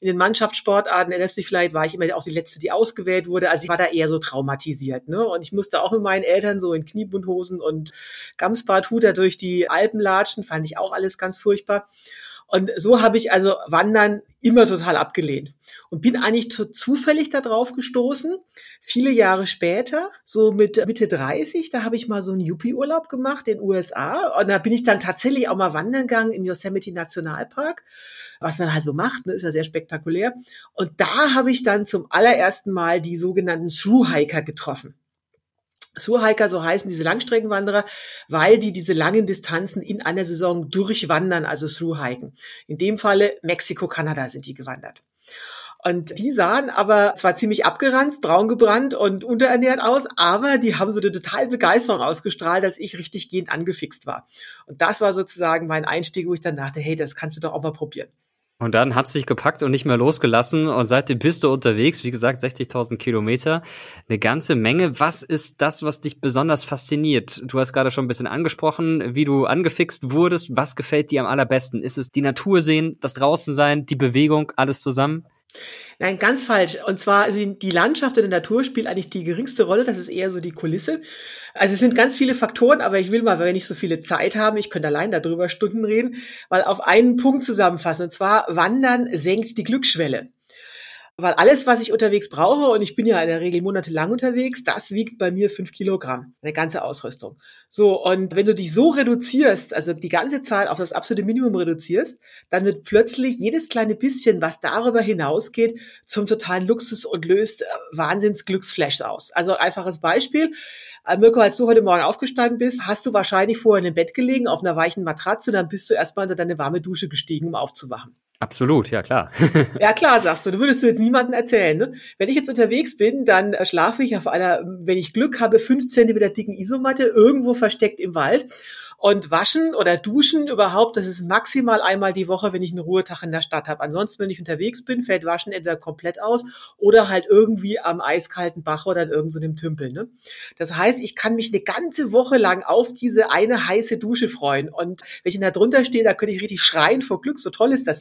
In den Mannschaftssportarten, erinnerst du dich vielleicht, war ich immer auch die Letzte, die ausgewählt wurde. Also ich war da eher so traumatisiert. Ne? Und ich musste auch mit meinen Eltern so in Kniebundhosen und Gamsbarthut da durch die Alpen latschen. Fand ich auch alles ganz furchtbar. Und so habe ich also Wandern immer total abgelehnt und bin eigentlich zufällig darauf gestoßen. Viele Jahre später, so mit Mitte 30, da habe ich mal so einen Yuppie-Urlaub gemacht in den USA und da bin ich dann tatsächlich auch mal wandern gegangen im Yosemite Nationalpark, was man halt so macht, ne, ist ja sehr spektakulär. Und da habe ich dann zum allerersten Mal die sogenannten Thru-Hiker getroffen. Surhiker, so heißen diese Langstreckenwanderer, weil die diese langen Distanzen in einer Saison durchwandern, also Thru-Hiken. In dem Falle Mexiko, Kanada sind die gewandert. Und die sahen aber zwar ziemlich abgeranzt, braun gebrannt und unterernährt aus, aber die haben so eine total Begeisterung ausgestrahlt, dass ich richtig gehend angefixt war. Und das war sozusagen mein Einstieg, wo ich dann dachte, hey, das kannst du doch auch mal probieren. Und dann hat sich gepackt und nicht mehr losgelassen. Und seitdem bist du unterwegs. Wie gesagt, 60.000 Kilometer. Eine ganze Menge. Was ist das, was dich besonders fasziniert? Du hast gerade schon ein bisschen angesprochen, wie du angefixt wurdest. Was gefällt dir am allerbesten? Ist es die Natur sehen, das draußen sein, die Bewegung, alles zusammen? Nein, ganz falsch. Und zwar sind die Landschaft und die Natur spielt eigentlich die geringste Rolle. Das ist eher so die Kulisse. Also es sind ganz viele Faktoren, aber ich will mal, weil wir nicht so viele Zeit haben, ich könnte allein darüber Stunden reden, mal auf einen Punkt zusammenfassen. Und zwar Wandern senkt die Glücksschwelle. Weil alles, was ich unterwegs brauche, und ich bin ja in der Regel monatelang unterwegs, das wiegt bei mir fünf Kilogramm, eine ganze Ausrüstung. So, und wenn du dich so reduzierst, also die ganze Zahl auf das absolute Minimum reduzierst, dann wird plötzlich jedes kleine bisschen, was darüber hinausgeht, zum totalen Luxus und löst äh, Wahnsinns Glücksflash aus. Also einfaches Beispiel. Äh, Mirko, als du heute Morgen aufgestanden bist, hast du wahrscheinlich vorher in dem Bett gelegen, auf einer weichen Matratze, dann bist du erstmal unter deine warme Dusche gestiegen, um aufzuwachen. Absolut, ja klar. ja klar, sagst du. Du würdest du jetzt niemandem erzählen. Ne? Wenn ich jetzt unterwegs bin, dann äh, schlafe ich auf einer, wenn ich Glück habe, fünf Zentimeter dicken Isomatte irgendwo versteckt im Wald. Und waschen oder duschen überhaupt, das ist maximal einmal die Woche, wenn ich einen Ruhetag in der Stadt habe. Ansonsten, wenn ich unterwegs bin, fällt Waschen entweder komplett aus oder halt irgendwie am eiskalten Bach oder in irgendeinem so Tümpel. Ne? Das heißt, ich kann mich eine ganze Woche lang auf diese eine heiße Dusche freuen. Und wenn ich da drunter stehe, da könnte ich richtig schreien vor Glück. So toll ist das.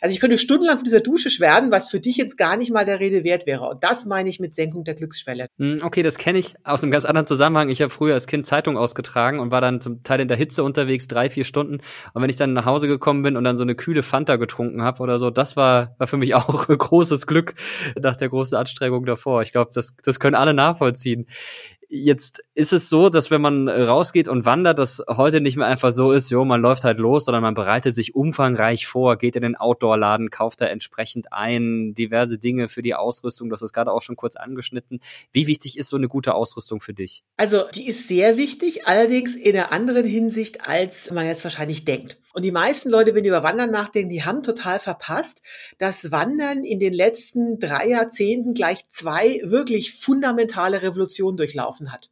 Also ich könnte stundenlang von dieser Dusche schwärmen, was für dich jetzt gar nicht mal der Rede wert wäre. Und das meine ich mit Senkung der Glücksschwelle. Hm, okay, das kenne ich aus einem ganz anderen Zusammenhang. Ich habe früher als Kind Zeitung ausgetragen und war dann zum Teil in der Hitze unterwegs, drei, vier Stunden. Und wenn ich dann nach Hause gekommen bin und dann so eine kühle Fanta getrunken habe oder so, das war, war für mich auch großes Glück nach der großen Anstrengung davor. Ich glaube, das, das können alle nachvollziehen. Jetzt ist es so, dass wenn man rausgeht und wandert, das heute nicht mehr einfach so ist, jo, man läuft halt los, sondern man bereitet sich umfangreich vor, geht in den Outdoor-Laden, kauft da entsprechend ein, diverse Dinge für die Ausrüstung. Das ist gerade auch schon kurz angeschnitten. Wie wichtig ist so eine gute Ausrüstung für dich? Also, die ist sehr wichtig, allerdings in einer anderen Hinsicht, als man jetzt wahrscheinlich denkt. Und die meisten Leute, wenn die über Wandern nachdenken, die haben total verpasst, dass Wandern in den letzten drei Jahrzehnten gleich zwei wirklich fundamentale Revolutionen durchlaufen hat.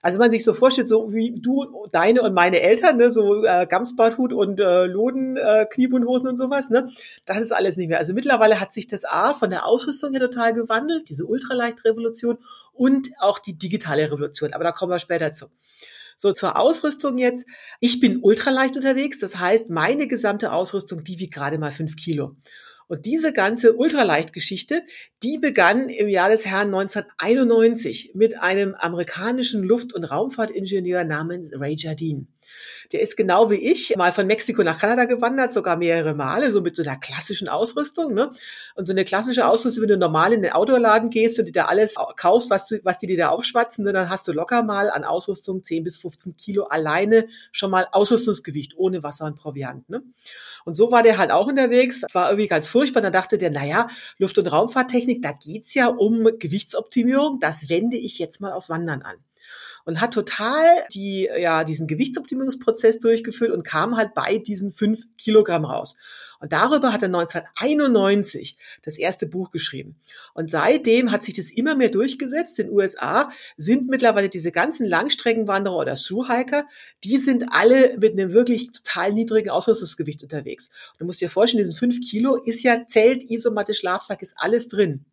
Also wenn man sich so vorstellt, so wie du, deine und meine Eltern, ne, so äh, Gamsbarthut und äh, Loden, äh, Kniebundhosen und sowas, ne, das ist alles nicht mehr. Also mittlerweile hat sich das A von der Ausrüstung her total gewandelt, diese Ultraleichtrevolution und auch die digitale Revolution. Aber da kommen wir später zu. So zur Ausrüstung jetzt. Ich bin ultraleicht unterwegs. Das heißt, meine gesamte Ausrüstung, die wiegt gerade mal fünf Kilo. Und diese ganze Ultraleichtgeschichte, die begann im Jahr des Herrn 1991 mit einem amerikanischen Luft- und Raumfahrtingenieur namens Ray Jardine. Der ist genau wie ich mal von Mexiko nach Kanada gewandert, sogar mehrere Male, so mit so einer klassischen Ausrüstung. Ne? Und so eine klassische Ausrüstung, wenn du normal in den Outdoor-Laden gehst und dir da alles kaufst, was, du, was die dir da aufschwatzen, ne? dann hast du locker mal an Ausrüstung 10 bis 15 Kilo alleine schon mal Ausrüstungsgewicht, ohne Wasser und Proviant. Ne? Und so war der halt auch unterwegs. War irgendwie ganz furchtbar. Dann dachte der, naja, Luft- und Raumfahrttechnik, da geht's ja um Gewichtsoptimierung. Das wende ich jetzt mal aus Wandern an und hat total die, ja, diesen Gewichtsoptimierungsprozess durchgeführt und kam halt bei diesen fünf Kilogramm raus. Und darüber hat er 1991 das erste Buch geschrieben. Und seitdem hat sich das immer mehr durchgesetzt. In den USA sind mittlerweile diese ganzen Langstreckenwanderer oder Thru-Hiker, die sind alle mit einem wirklich total niedrigen Ausrüstungsgewicht unterwegs. Und du musst dir vorstellen, diesen fünf Kilo ist ja Zelt, Isomatte, Schlafsack, ist alles drin.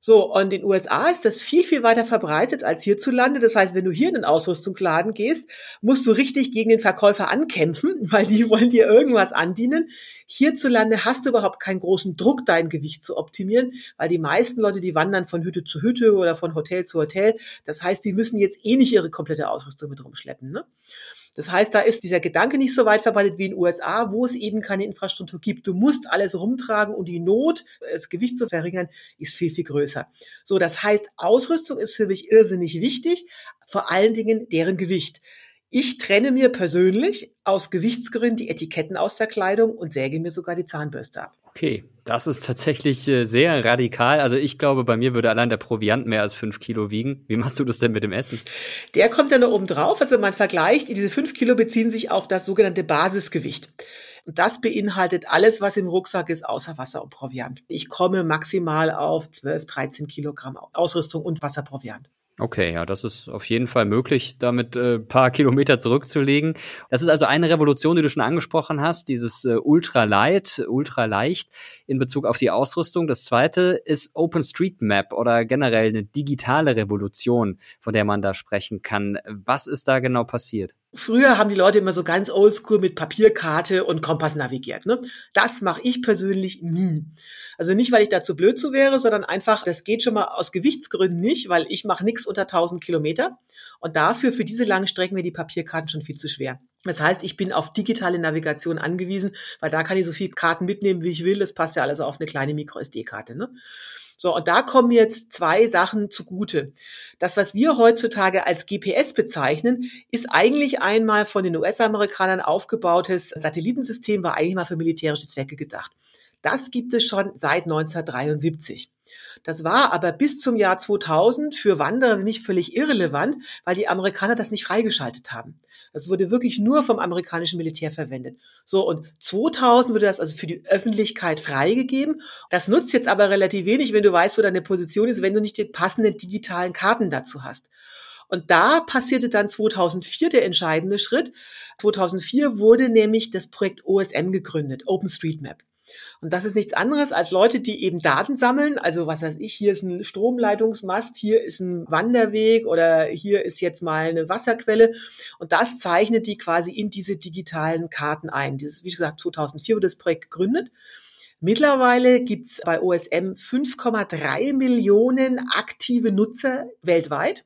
So, und in den USA ist das viel, viel weiter verbreitet als hierzulande. Das heißt, wenn du hier in den Ausrüstungsladen gehst, musst du richtig gegen den Verkäufer ankämpfen, weil die wollen dir irgendwas andienen. Hierzulande hast du überhaupt keinen großen Druck, dein Gewicht zu optimieren, weil die meisten Leute, die wandern von Hütte zu Hütte oder von Hotel zu Hotel. Das heißt, die müssen jetzt eh nicht ihre komplette Ausrüstung mit rumschleppen. Ne? Das heißt, da ist dieser Gedanke nicht so weit verbreitet wie in den USA, wo es eben keine Infrastruktur gibt. Du musst alles rumtragen und die Not, das Gewicht zu verringern, ist viel, viel größer. So, das heißt, Ausrüstung ist für mich irrsinnig wichtig, vor allen Dingen deren Gewicht. Ich trenne mir persönlich aus Gewichtsgründen die Etiketten aus der Kleidung und säge mir sogar die Zahnbürste ab. Okay, das ist tatsächlich äh, sehr radikal. Also ich glaube, bei mir würde allein der Proviant mehr als fünf Kilo wiegen. Wie machst du das denn mit dem Essen? Der kommt dann noch oben drauf. Also man vergleicht, diese fünf Kilo beziehen sich auf das sogenannte Basisgewicht. Und das beinhaltet alles, was im Rucksack ist, außer Wasser und Proviant. Ich komme maximal auf 12, 13 Kilogramm Ausrüstung und Wasserproviant. Okay, ja, das ist auf jeden Fall möglich, damit äh, paar Kilometer zurückzulegen. Das ist also eine Revolution, die du schon angesprochen hast, dieses äh, Ultralight, ultraleicht in Bezug auf die Ausrüstung. Das zweite ist OpenStreetMap oder generell eine digitale Revolution, von der man da sprechen kann. Was ist da genau passiert? Früher haben die Leute immer so ganz oldschool mit Papierkarte und Kompass navigiert. Ne? Das mache ich persönlich nie. Also nicht, weil ich dazu blöd zu wäre, sondern einfach, das geht schon mal aus Gewichtsgründen nicht, weil ich mache nichts unter 1000 Kilometer. Und dafür, für diese langen Strecken, mir die Papierkarten schon viel zu schwer. Das heißt, ich bin auf digitale Navigation angewiesen, weil da kann ich so viele Karten mitnehmen, wie ich will. Das passt ja alles auf eine kleine Micro-SD-Karte. Ne? So, und da kommen jetzt zwei Sachen zugute. Das, was wir heutzutage als GPS bezeichnen, ist eigentlich einmal von den US-Amerikanern aufgebautes Satellitensystem, war eigentlich mal für militärische Zwecke gedacht. Das gibt es schon seit 1973. Das war aber bis zum Jahr 2000 für Wanderer nicht völlig irrelevant, weil die Amerikaner das nicht freigeschaltet haben. Das wurde wirklich nur vom amerikanischen Militär verwendet. So, und 2000 wurde das also für die Öffentlichkeit freigegeben. Das nutzt jetzt aber relativ wenig, wenn du weißt, wo deine Position ist, wenn du nicht die passenden digitalen Karten dazu hast. Und da passierte dann 2004 der entscheidende Schritt. 2004 wurde nämlich das Projekt OSM gegründet, OpenStreetMap. Und das ist nichts anderes als Leute, die eben Daten sammeln. Also was weiß ich, hier ist ein Stromleitungsmast, hier ist ein Wanderweg oder hier ist jetzt mal eine Wasserquelle. Und das zeichnet die quasi in diese digitalen Karten ein. Ist, wie gesagt, 2004 wurde das Projekt gegründet. Mittlerweile gibt's bei OSM 5,3 Millionen aktive Nutzer weltweit.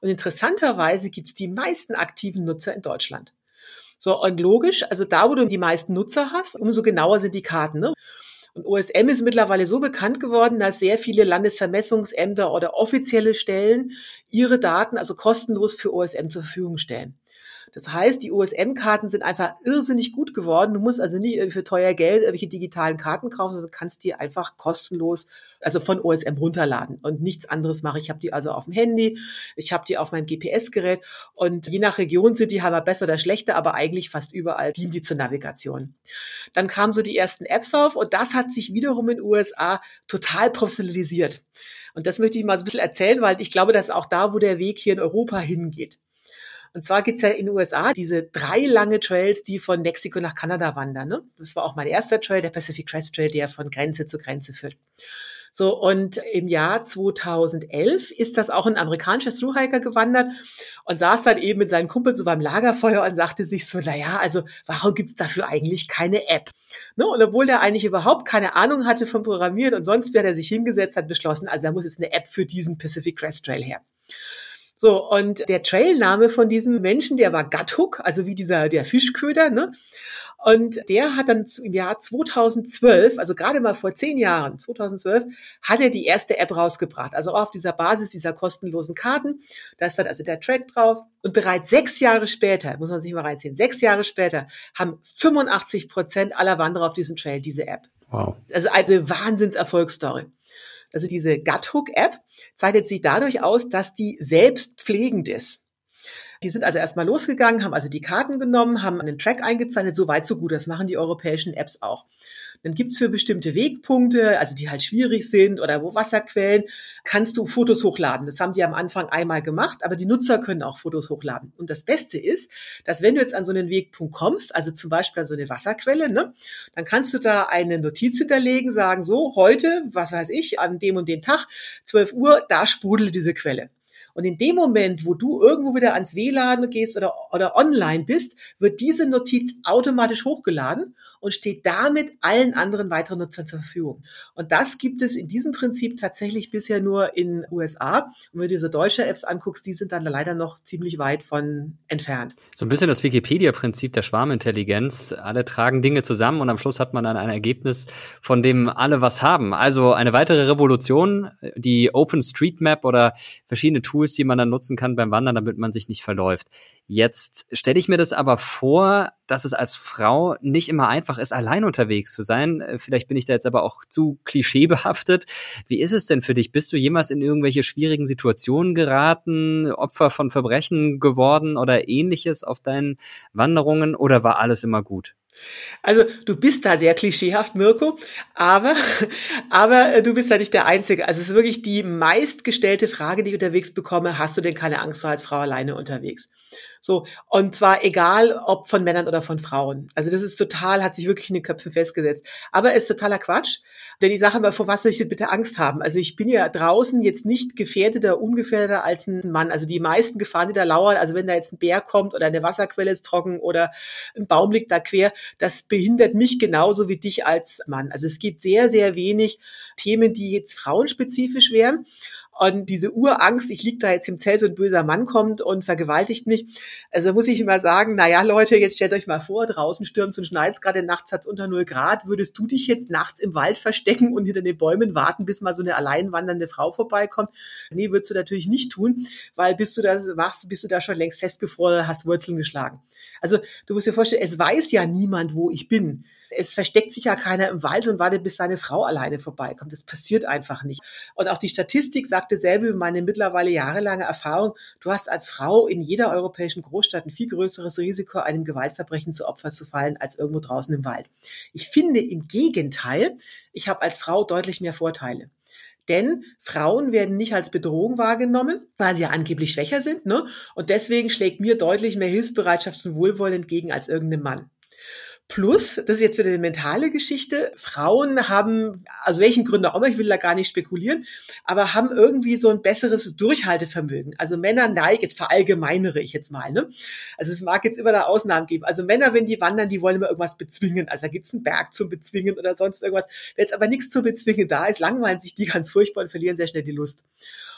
Und interessanterweise gibt's die meisten aktiven Nutzer in Deutschland. So, und logisch, also da, wo du die meisten Nutzer hast, umso genauer sind die Karten. Ne? Und OSM ist mittlerweile so bekannt geworden, dass sehr viele Landesvermessungsämter oder offizielle Stellen ihre Daten also kostenlos für OSM zur Verfügung stellen. Das heißt, die OSM-Karten sind einfach irrsinnig gut geworden. Du musst also nicht für teuer Geld irgendwelche digitalen Karten kaufen, sondern kannst die einfach kostenlos, also von OSM runterladen und nichts anderes mache. Ich habe die also auf dem Handy, ich habe die auf meinem GPS-Gerät und je nach Region sind die halt besser oder schlechter, aber eigentlich fast überall dienen die zur Navigation. Dann kamen so die ersten Apps auf und das hat sich wiederum in den USA total professionalisiert. Und das möchte ich mal so ein bisschen erzählen, weil ich glaube, dass auch da, wo der Weg hier in Europa hingeht. Und zwar gibt's ja in den USA diese drei lange Trails, die von Mexiko nach Kanada wandern. Ne? Das war auch mein erster Trail, der Pacific Crest Trail, der von Grenze zu Grenze führt. So, und im Jahr 2011 ist das auch ein amerikanischer Thru-Hiker gewandert und saß dann eben mit seinen Kumpels so beim Lagerfeuer und sagte sich so, na ja, also warum gibt's dafür eigentlich keine App? Ne? Und obwohl er eigentlich überhaupt keine Ahnung hatte vom Programmieren und sonst, wer er sich hingesetzt hat, beschlossen, also da muss jetzt eine App für diesen Pacific Crest Trail her. So, und der Trailname von diesem Menschen, der war Guthook, also wie dieser, der Fischköder, ne? Und der hat dann im Jahr 2012, also gerade mal vor zehn Jahren, 2012, hat er die erste App rausgebracht. Also auf dieser Basis dieser kostenlosen Karten. Da ist dann also der Track drauf. Und bereits sechs Jahre später, muss man sich mal reinziehen, sechs Jahre später haben 85 Prozent aller Wanderer auf diesem Trail diese App. Wow. Also eine Wahnsinnserfolgsstory. Also diese Guthook-App zeichnet sich dadurch aus, dass die selbst pflegend ist. Die sind also erstmal losgegangen, haben also die Karten genommen, haben einen Track eingezeichnet, so weit, so gut. Das machen die europäischen Apps auch. Dann gibt's für bestimmte Wegpunkte, also die halt schwierig sind oder wo Wasserquellen, kannst du Fotos hochladen. Das haben die am Anfang einmal gemacht, aber die Nutzer können auch Fotos hochladen. Und das Beste ist, dass wenn du jetzt an so einen Wegpunkt kommst, also zum Beispiel an so eine Wasserquelle, ne, dann kannst du da eine Notiz hinterlegen, sagen, so, heute, was weiß ich, an dem und dem Tag, 12 Uhr, da sprudelt diese Quelle. Und in dem Moment, wo du irgendwo wieder ans WLAN gehst oder, oder online bist, wird diese Notiz automatisch hochgeladen und steht damit allen anderen weiteren Nutzern zur Verfügung. Und das gibt es in diesem Prinzip tatsächlich bisher nur in USA. Und wenn du diese deutsche Apps anguckst, die sind dann leider noch ziemlich weit von entfernt. So ein bisschen das Wikipedia-Prinzip der Schwarmintelligenz. Alle tragen Dinge zusammen und am Schluss hat man dann ein Ergebnis, von dem alle was haben. Also eine weitere Revolution, die OpenStreetMap oder verschiedene Tools, die man dann nutzen kann beim Wandern, damit man sich nicht verläuft. Jetzt stelle ich mir das aber vor, dass es als Frau nicht immer einfach ist, allein unterwegs zu sein. Äh, vielleicht bin ich da jetzt aber auch zu klischeebehaftet. Wie ist es denn für dich? Bist du jemals in irgendwelche schwierigen Situationen geraten, Opfer von Verbrechen geworden oder ähnliches auf deinen Wanderungen oder war alles immer gut? Also du bist da sehr klischeehaft, Mirko, aber, aber äh, du bist da nicht der Einzige. Also es ist wirklich die meistgestellte Frage, die ich unterwegs bekomme, hast du denn keine Angst als Frau alleine unterwegs? So, und zwar egal, ob von Männern oder von Frauen. Also das ist total, hat sich wirklich in den Köpfen festgesetzt. Aber ist totaler Quatsch. Denn die Sache, vor was soll ich denn bitte Angst haben? Also ich bin ja draußen jetzt nicht gefährdeter, ungefährdeter als ein Mann. Also die meisten Gefahren, die da lauern, also wenn da jetzt ein Bär kommt oder eine Wasserquelle ist trocken oder ein Baum liegt da quer, das behindert mich genauso wie dich als Mann. Also es gibt sehr, sehr wenig Themen, die jetzt frauenspezifisch wären. Und diese Urangst, ich lieg da jetzt im Zelt, so ein böser Mann kommt und vergewaltigt mich. Also muss ich immer sagen, na ja, Leute, jetzt stellt euch mal vor, draußen stürmt und schneit gerade nachts hat's unter null Grad. Würdest du dich jetzt nachts im Wald verstecken und hinter den Bäumen warten, bis mal so eine alleinwandernde Frau vorbeikommt? Nee, würdest du natürlich nicht tun, weil bis du das machst, bist du da schon längst festgefroren, hast Wurzeln geschlagen. Also du musst dir vorstellen, es weiß ja niemand, wo ich bin es versteckt sich ja keiner im Wald und wartet, bis seine Frau alleine vorbeikommt. Das passiert einfach nicht. Und auch die Statistik sagte selber über meine mittlerweile jahrelange Erfahrung, du hast als Frau in jeder europäischen Großstadt ein viel größeres Risiko, einem Gewaltverbrechen zu Opfer zu fallen, als irgendwo draußen im Wald. Ich finde im Gegenteil, ich habe als Frau deutlich mehr Vorteile. Denn Frauen werden nicht als Bedrohung wahrgenommen, weil sie ja angeblich schwächer sind. Ne? Und deswegen schlägt mir deutlich mehr Hilfsbereitschaft und Wohlwollen entgegen als irgendein Mann. Plus, das ist jetzt wieder eine mentale Geschichte. Frauen haben, aus welchen Gründen auch immer, ich will da gar nicht spekulieren, aber haben irgendwie so ein besseres Durchhaltevermögen. Also Männer neigen, jetzt verallgemeinere ich jetzt mal, ne? Also es mag jetzt immer da Ausnahmen geben. Also Männer, wenn die wandern, die wollen immer irgendwas bezwingen. Also da gibt's einen Berg zum Bezwingen oder sonst irgendwas. Wenn jetzt aber nichts zu bezwingen da ist, langweilen sich die ganz furchtbar und verlieren sehr schnell die Lust.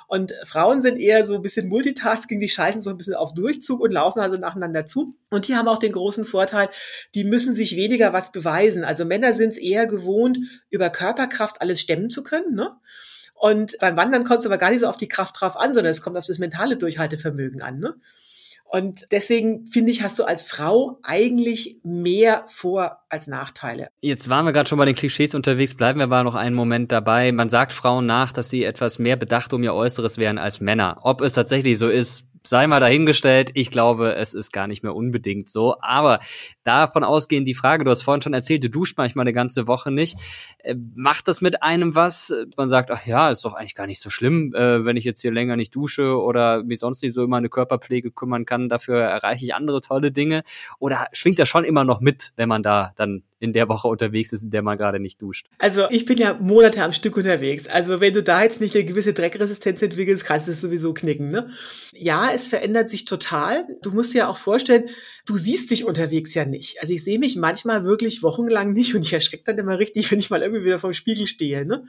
Und Frauen sind eher so ein bisschen Multitasking, die schalten so ein bisschen auf Durchzug und laufen also nacheinander zu. Und die haben auch den großen Vorteil, die müssen sich weniger was beweisen. Also Männer sind es eher gewohnt, über Körperkraft alles stemmen zu können. Ne? Und beim Wandern kommt es aber gar nicht so auf die Kraft drauf an, sondern es kommt auf das mentale Durchhaltevermögen an. Ne? Und deswegen finde ich, hast du als Frau eigentlich mehr Vor- als Nachteile. Jetzt waren wir gerade schon bei den Klischees unterwegs, bleiben wir aber noch einen Moment dabei. Man sagt Frauen nach, dass sie etwas mehr bedacht um ihr Äußeres wären als Männer. Ob es tatsächlich so ist, sei mal dahingestellt. Ich glaube, es ist gar nicht mehr unbedingt so. Aber davon ausgehend die Frage, du hast vorhin schon erzählt, du duschst manchmal eine ganze Woche nicht. Äh, macht das mit einem was? Man sagt, ach ja, ist doch eigentlich gar nicht so schlimm, äh, wenn ich jetzt hier länger nicht dusche oder mich sonst nicht so immer eine Körperpflege kümmern kann. Dafür erreiche ich andere tolle Dinge. Oder schwingt das schon immer noch mit, wenn man da dann in der Woche unterwegs ist, in der man gerade nicht duscht. Also ich bin ja Monate am Stück unterwegs. Also wenn du da jetzt nicht eine gewisse Dreckresistenz entwickelst, kannst du es sowieso knicken. Ne? Ja, es verändert sich total. Du musst dir ja auch vorstellen, du siehst dich unterwegs ja nicht. Also ich sehe mich manchmal wirklich wochenlang nicht und ich erschrecke dann immer richtig, wenn ich mal irgendwie wieder vom Spiegel stehe. Ne?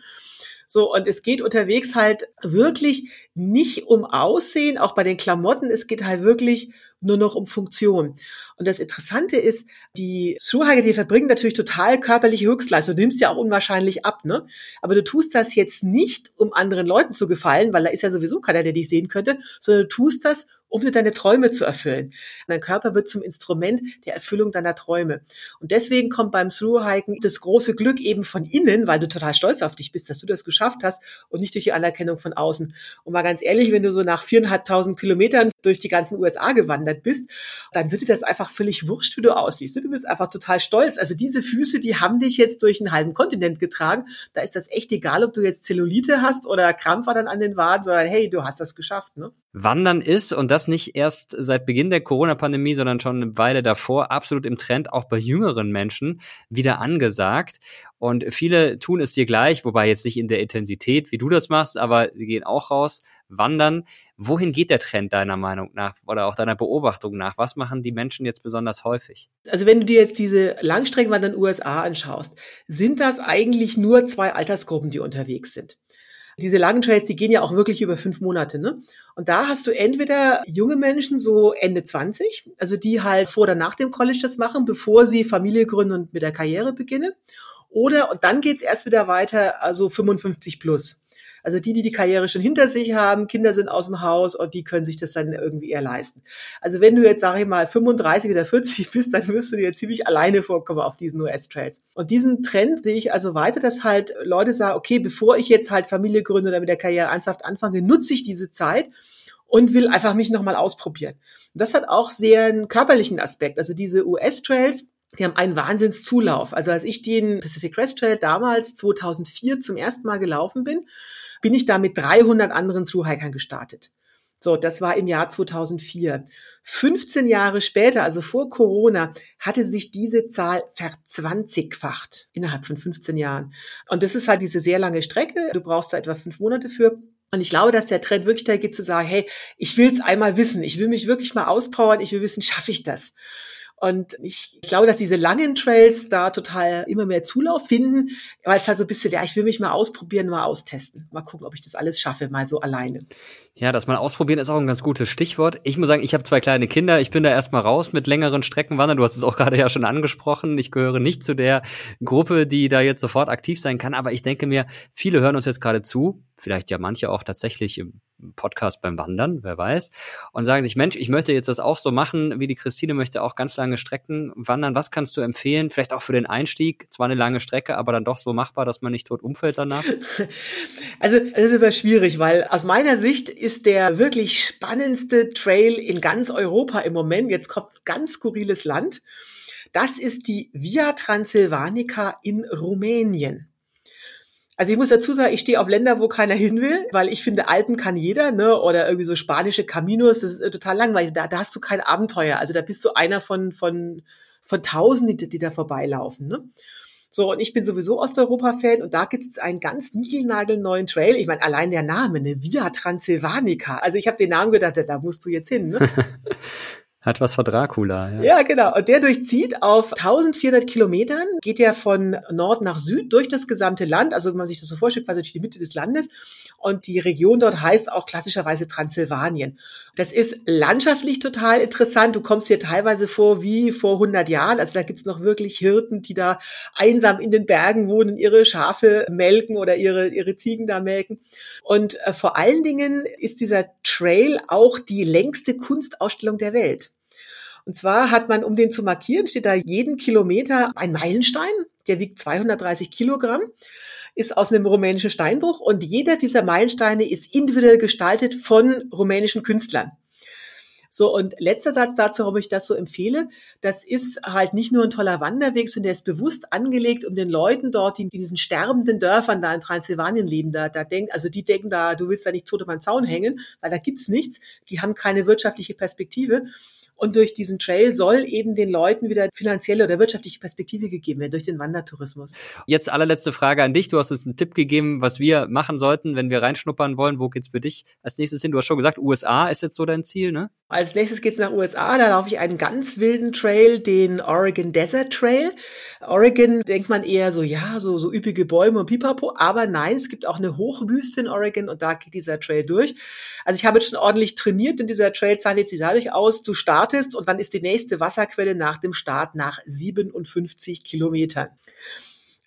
So, und es geht unterwegs halt wirklich nicht um Aussehen, auch bei den Klamotten, es geht halt wirklich nur noch um Funktion. Und das Interessante ist, die Schuhhager, die verbringen natürlich total körperliche Höchstleistung. Du nimmst ja auch unwahrscheinlich ab, ne? Aber du tust das jetzt nicht, um anderen Leuten zu gefallen, weil da ist ja sowieso keiner, der dich sehen könnte, sondern du tust das, um dir deine Träume zu erfüllen. Dein Körper wird zum Instrument der Erfüllung deiner Träume. Und deswegen kommt beim Thru-Hiken das große Glück eben von innen, weil du total stolz auf dich bist, dass du das geschafft hast und nicht durch die Anerkennung von außen. Und mal ganz ehrlich, wenn du so nach viereinhalbtausend Kilometern durch die ganzen USA gewandert gewandert bist, dann wird dir das einfach völlig wurscht, wie du aussiehst. Du bist einfach total stolz. Also diese Füße, die haben dich jetzt durch einen halben Kontinent getragen. Da ist das echt egal, ob du jetzt Zellulite hast oder Krampfadern an den Waden, sondern hey, du hast das geschafft. Ne? Wandern ist, und das nicht erst seit Beginn der Corona-Pandemie, sondern schon eine Weile davor, absolut im Trend, auch bei jüngeren Menschen wieder angesagt. Und viele tun es dir gleich, wobei jetzt nicht in der Intensität, wie du das machst, aber die gehen auch raus, wandern. Wohin geht der Trend deiner Meinung nach oder auch deiner Beobachtung nach? Was machen die Menschen jetzt besonders häufig? Also wenn du dir jetzt diese Langstreckenwandern USA anschaust, sind das eigentlich nur zwei Altersgruppen, die unterwegs sind. Diese langen Trails, die gehen ja auch wirklich über fünf Monate, ne? Und da hast du entweder junge Menschen, so Ende 20, also die halt vor oder nach dem College das machen, bevor sie Familie gründen und mit der Karriere beginnen. Oder, und dann geht's erst wieder weiter, also 55 plus. Also die, die die Karriere schon hinter sich haben, Kinder sind aus dem Haus und die können sich das dann irgendwie eher leisten. Also wenn du jetzt, sage ich mal, 35 oder 40 bist, dann wirst du dir ziemlich alleine vorkommen auf diesen US-Trails. Und diesen Trend sehe ich also weiter, dass halt Leute sagen, okay, bevor ich jetzt halt Familie gründe oder mit der Karriere ernsthaft anfange, nutze ich diese Zeit und will einfach mich nochmal ausprobieren. Und das hat auch sehr einen körperlichen Aspekt. Also diese US-Trails, die haben einen Wahnsinnszulauf. Also als ich den Pacific Crest Trail damals 2004 zum ersten Mal gelaufen bin, bin ich da mit 300 anderen Thru-Hikern gestartet. So, das war im Jahr 2004. 15 Jahre später, also vor Corona, hatte sich diese Zahl verzwanzigfacht innerhalb von 15 Jahren. Und das ist halt diese sehr lange Strecke. Du brauchst da etwa fünf Monate für. Und ich glaube, dass der Trend wirklich da geht zu sagen, hey, ich will es einmal wissen. Ich will mich wirklich mal auspowern. Ich will wissen, schaffe ich das? Und ich glaube, dass diese langen Trails da total immer mehr Zulauf finden, weil es halt so ein bisschen, ja, ich will mich mal ausprobieren, mal austesten. Mal gucken, ob ich das alles schaffe, mal so alleine. Ja, das mal ausprobieren ist auch ein ganz gutes Stichwort. Ich muss sagen, ich habe zwei kleine Kinder. Ich bin da erstmal raus mit längeren Streckenwandern. Du hast es auch gerade ja schon angesprochen. Ich gehöre nicht zu der Gruppe, die da jetzt sofort aktiv sein kann. Aber ich denke mir, viele hören uns jetzt gerade zu. Vielleicht ja manche auch tatsächlich im Podcast beim Wandern, wer weiß, und sagen sich, Mensch, ich möchte jetzt das auch so machen, wie die Christine möchte auch ganz lange Strecken wandern. Was kannst du empfehlen? Vielleicht auch für den Einstieg, zwar eine lange Strecke, aber dann doch so machbar, dass man nicht tot umfällt danach? Also, es ist immer schwierig, weil aus meiner Sicht ist der wirklich spannendste Trail in ganz Europa im Moment. Jetzt kommt ganz skurriles Land. Das ist die Via Transilvanica in Rumänien. Also ich muss dazu sagen, ich stehe auf Länder, wo keiner hin will, weil ich finde, Alpen kann jeder, ne? Oder irgendwie so spanische Caminos, das ist äh, total langweilig. Da, da hast du kein Abenteuer. Also da bist du einer von, von, von Tausenden, die, die da vorbeilaufen, ne? So, und ich bin sowieso Osteuropa-Fan und da gibt es einen ganz niegelnagelneuen Trail. Ich meine, allein der Name, ne? Via Transylvanica. Also ich habe den Namen gedacht, da musst du jetzt hin, ne? Hat was von Dracula. Ja. ja, genau. Und der durchzieht auf 1400 Kilometern, geht ja von Nord nach Süd durch das gesamte Land. Also wenn man sich das so vorstellt, quasi durch die Mitte des Landes. Und die Region dort heißt auch klassischerweise Transsilvanien. Das ist landschaftlich total interessant. Du kommst dir teilweise vor wie vor 100 Jahren. Also da gibt's noch wirklich Hirten, die da einsam in den Bergen wohnen, ihre Schafe melken oder ihre, ihre Ziegen da melken. Und äh, vor allen Dingen ist dieser Trail auch die längste Kunstausstellung der Welt. Und zwar hat man, um den zu markieren, steht da jeden Kilometer ein Meilenstein, der wiegt 230 Kilogramm, ist aus einem rumänischen Steinbruch und jeder dieser Meilensteine ist individuell gestaltet von rumänischen Künstlern. So, und letzter Satz dazu, warum ich das so empfehle. Das ist halt nicht nur ein toller Wanderweg, sondern der ist bewusst angelegt, um den Leuten dort, die in diesen sterbenden Dörfern da in Transsilvanien leben, da, da denken, also die denken da, du willst da nicht tot beim Zaun hängen, weil da gibt's nichts. Die haben keine wirtschaftliche Perspektive. Und durch diesen Trail soll eben den Leuten wieder finanzielle oder wirtschaftliche Perspektive gegeben werden durch den Wandertourismus. Jetzt allerletzte Frage an dich. Du hast uns einen Tipp gegeben, was wir machen sollten, wenn wir reinschnuppern wollen. Wo geht's für dich als nächstes hin? Du hast schon gesagt, USA ist jetzt so dein Ziel, ne? Als nächstes geht's nach USA. Da laufe ich einen ganz wilden Trail, den Oregon Desert Trail. Oregon denkt man eher so, ja, so, so üppige Bäume und Pipapo. Aber nein, es gibt auch eine Hochwüste in Oregon und da geht dieser Trail durch. Also ich habe jetzt schon ordentlich trainiert in dieser Trail zeichnet sich dadurch aus, du startest und dann ist die nächste Wasserquelle nach dem Start nach 57 Kilometern.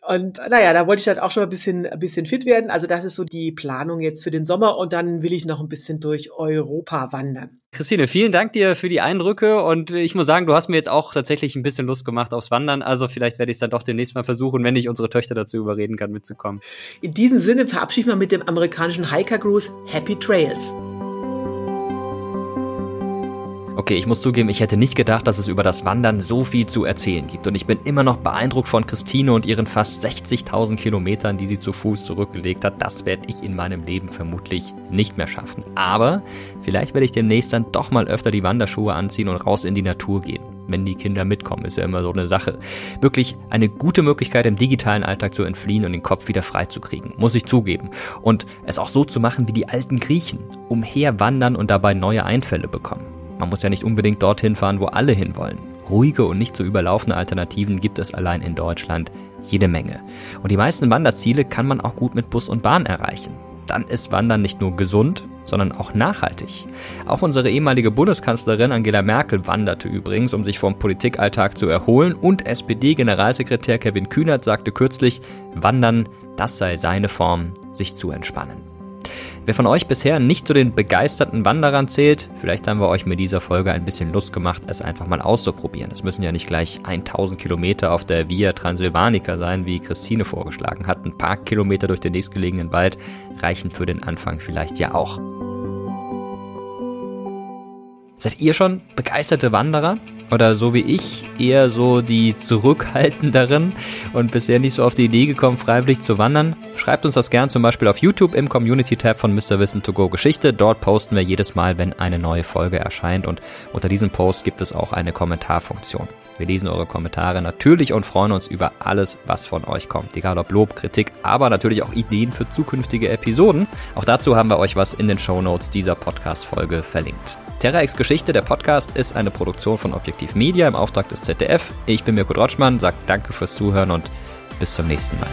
Und naja, da wollte ich halt auch schon mal ein bisschen, ein bisschen fit werden. Also das ist so die Planung jetzt für den Sommer und dann will ich noch ein bisschen durch Europa wandern. Christine, vielen Dank dir für die Eindrücke und ich muss sagen, du hast mir jetzt auch tatsächlich ein bisschen Lust gemacht aufs Wandern. Also vielleicht werde ich es dann doch demnächst mal versuchen, wenn ich unsere Töchter dazu überreden kann, mitzukommen. In diesem Sinne verabschiede ich mal mit dem amerikanischen Hiker Gruß Happy Trails. Okay, ich muss zugeben, ich hätte nicht gedacht, dass es über das Wandern so viel zu erzählen gibt. Und ich bin immer noch beeindruckt von Christine und ihren fast 60.000 Kilometern, die sie zu Fuß zurückgelegt hat. Das werde ich in meinem Leben vermutlich nicht mehr schaffen. Aber vielleicht werde ich demnächst dann doch mal öfter die Wanderschuhe anziehen und raus in die Natur gehen. Wenn die Kinder mitkommen, ist ja immer so eine Sache. Wirklich eine gute Möglichkeit, im digitalen Alltag zu entfliehen und den Kopf wieder freizukriegen, muss ich zugeben. Und es auch so zu machen wie die alten Griechen. Umherwandern und dabei neue Einfälle bekommen. Man muss ja nicht unbedingt dorthin fahren, wo alle hinwollen. Ruhige und nicht so überlaufene Alternativen gibt es allein in Deutschland jede Menge. Und die meisten Wanderziele kann man auch gut mit Bus und Bahn erreichen. Dann ist Wandern nicht nur gesund, sondern auch nachhaltig. Auch unsere ehemalige Bundeskanzlerin Angela Merkel wanderte übrigens, um sich vom Politikalltag zu erholen und SPD-Generalsekretär Kevin Kühnert sagte kürzlich, Wandern, das sei seine Form, sich zu entspannen. Wer von euch bisher nicht zu den begeisterten Wanderern zählt, vielleicht haben wir euch mit dieser Folge ein bisschen Lust gemacht, es einfach mal auszuprobieren. Es müssen ja nicht gleich 1000 Kilometer auf der Via Transylvanica sein, wie Christine vorgeschlagen hat. Ein paar Kilometer durch den nächstgelegenen Wald reichen für den Anfang vielleicht ja auch. Seid ihr schon begeisterte Wanderer? Oder so wie ich, eher so die zurückhaltenderen und bisher nicht so auf die Idee gekommen, freiwillig zu wandern? Schreibt uns das gern zum Beispiel auf YouTube im Community-Tab von Mr. Wissen to Go Geschichte. Dort posten wir jedes Mal, wenn eine neue Folge erscheint und unter diesem Post gibt es auch eine Kommentarfunktion. Wir lesen eure Kommentare natürlich und freuen uns über alles, was von euch kommt. Egal ob Lob, Kritik, aber natürlich auch Ideen für zukünftige Episoden. Auch dazu haben wir euch was in den Show Notes dieser Podcast-Folge verlinkt. TerraX Geschichte, der Podcast, ist eine Produktion von Objektiv Media im Auftrag des ZDF. Ich bin Mirko Drotschmann, sage danke fürs Zuhören und bis zum nächsten Mal.